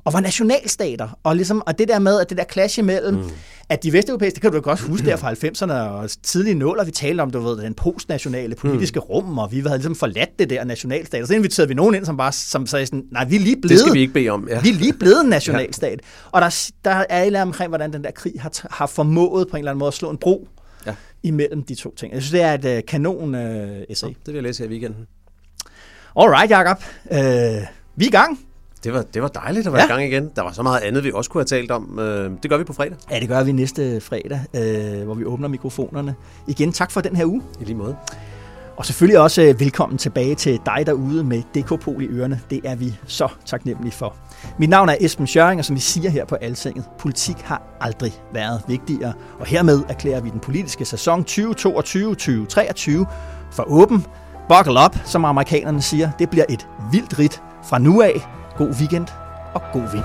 og var nationalstater. Og, ligesom, og det der med, at det der clash imellem, mm. at de vesteuropæiske, det kan du godt huske der fra 90'erne og tidlige nåler, vi talte om, du ved, den postnationale politiske mm. rum, og vi havde ligesom forladt det der nationalstat. Og så inviterede vi nogen ind, som bare som sagde sådan, nej, vi er lige blevet... Det skal vi ikke bede om, ja. Vi er lige blevet en nationalstat. ja. Og der, der er et eller omkring, hvordan den der krig har, har formået på en eller anden måde at slå en bro ja. imellem de to ting. Jeg synes, det er et uh, kanon uh, essay. Ja, det vil jeg læse her i weekenden. Alright, Jacob. Uh, vi er i gang. Det var, det var dejligt at være ja. i gang igen. Der var så meget andet, vi også kunne have talt om. Øh, det gør vi på fredag. Ja, det gør vi næste fredag, øh, hvor vi åbner mikrofonerne. Igen, tak for den her uge. I lige måde. Og selvfølgelig også øh, velkommen tilbage til dig derude med DK-pol i ørerne. Det er vi så taknemmelige for. Mit navn er Esben Schøring, og som vi siger her på Altinget, politik har aldrig været vigtigere. Og hermed erklærer vi den politiske sæson 2022-2023 for åben. Buckle up, som amerikanerne siger. Det bliver et vildt rit fra nu af God weekend og god vind.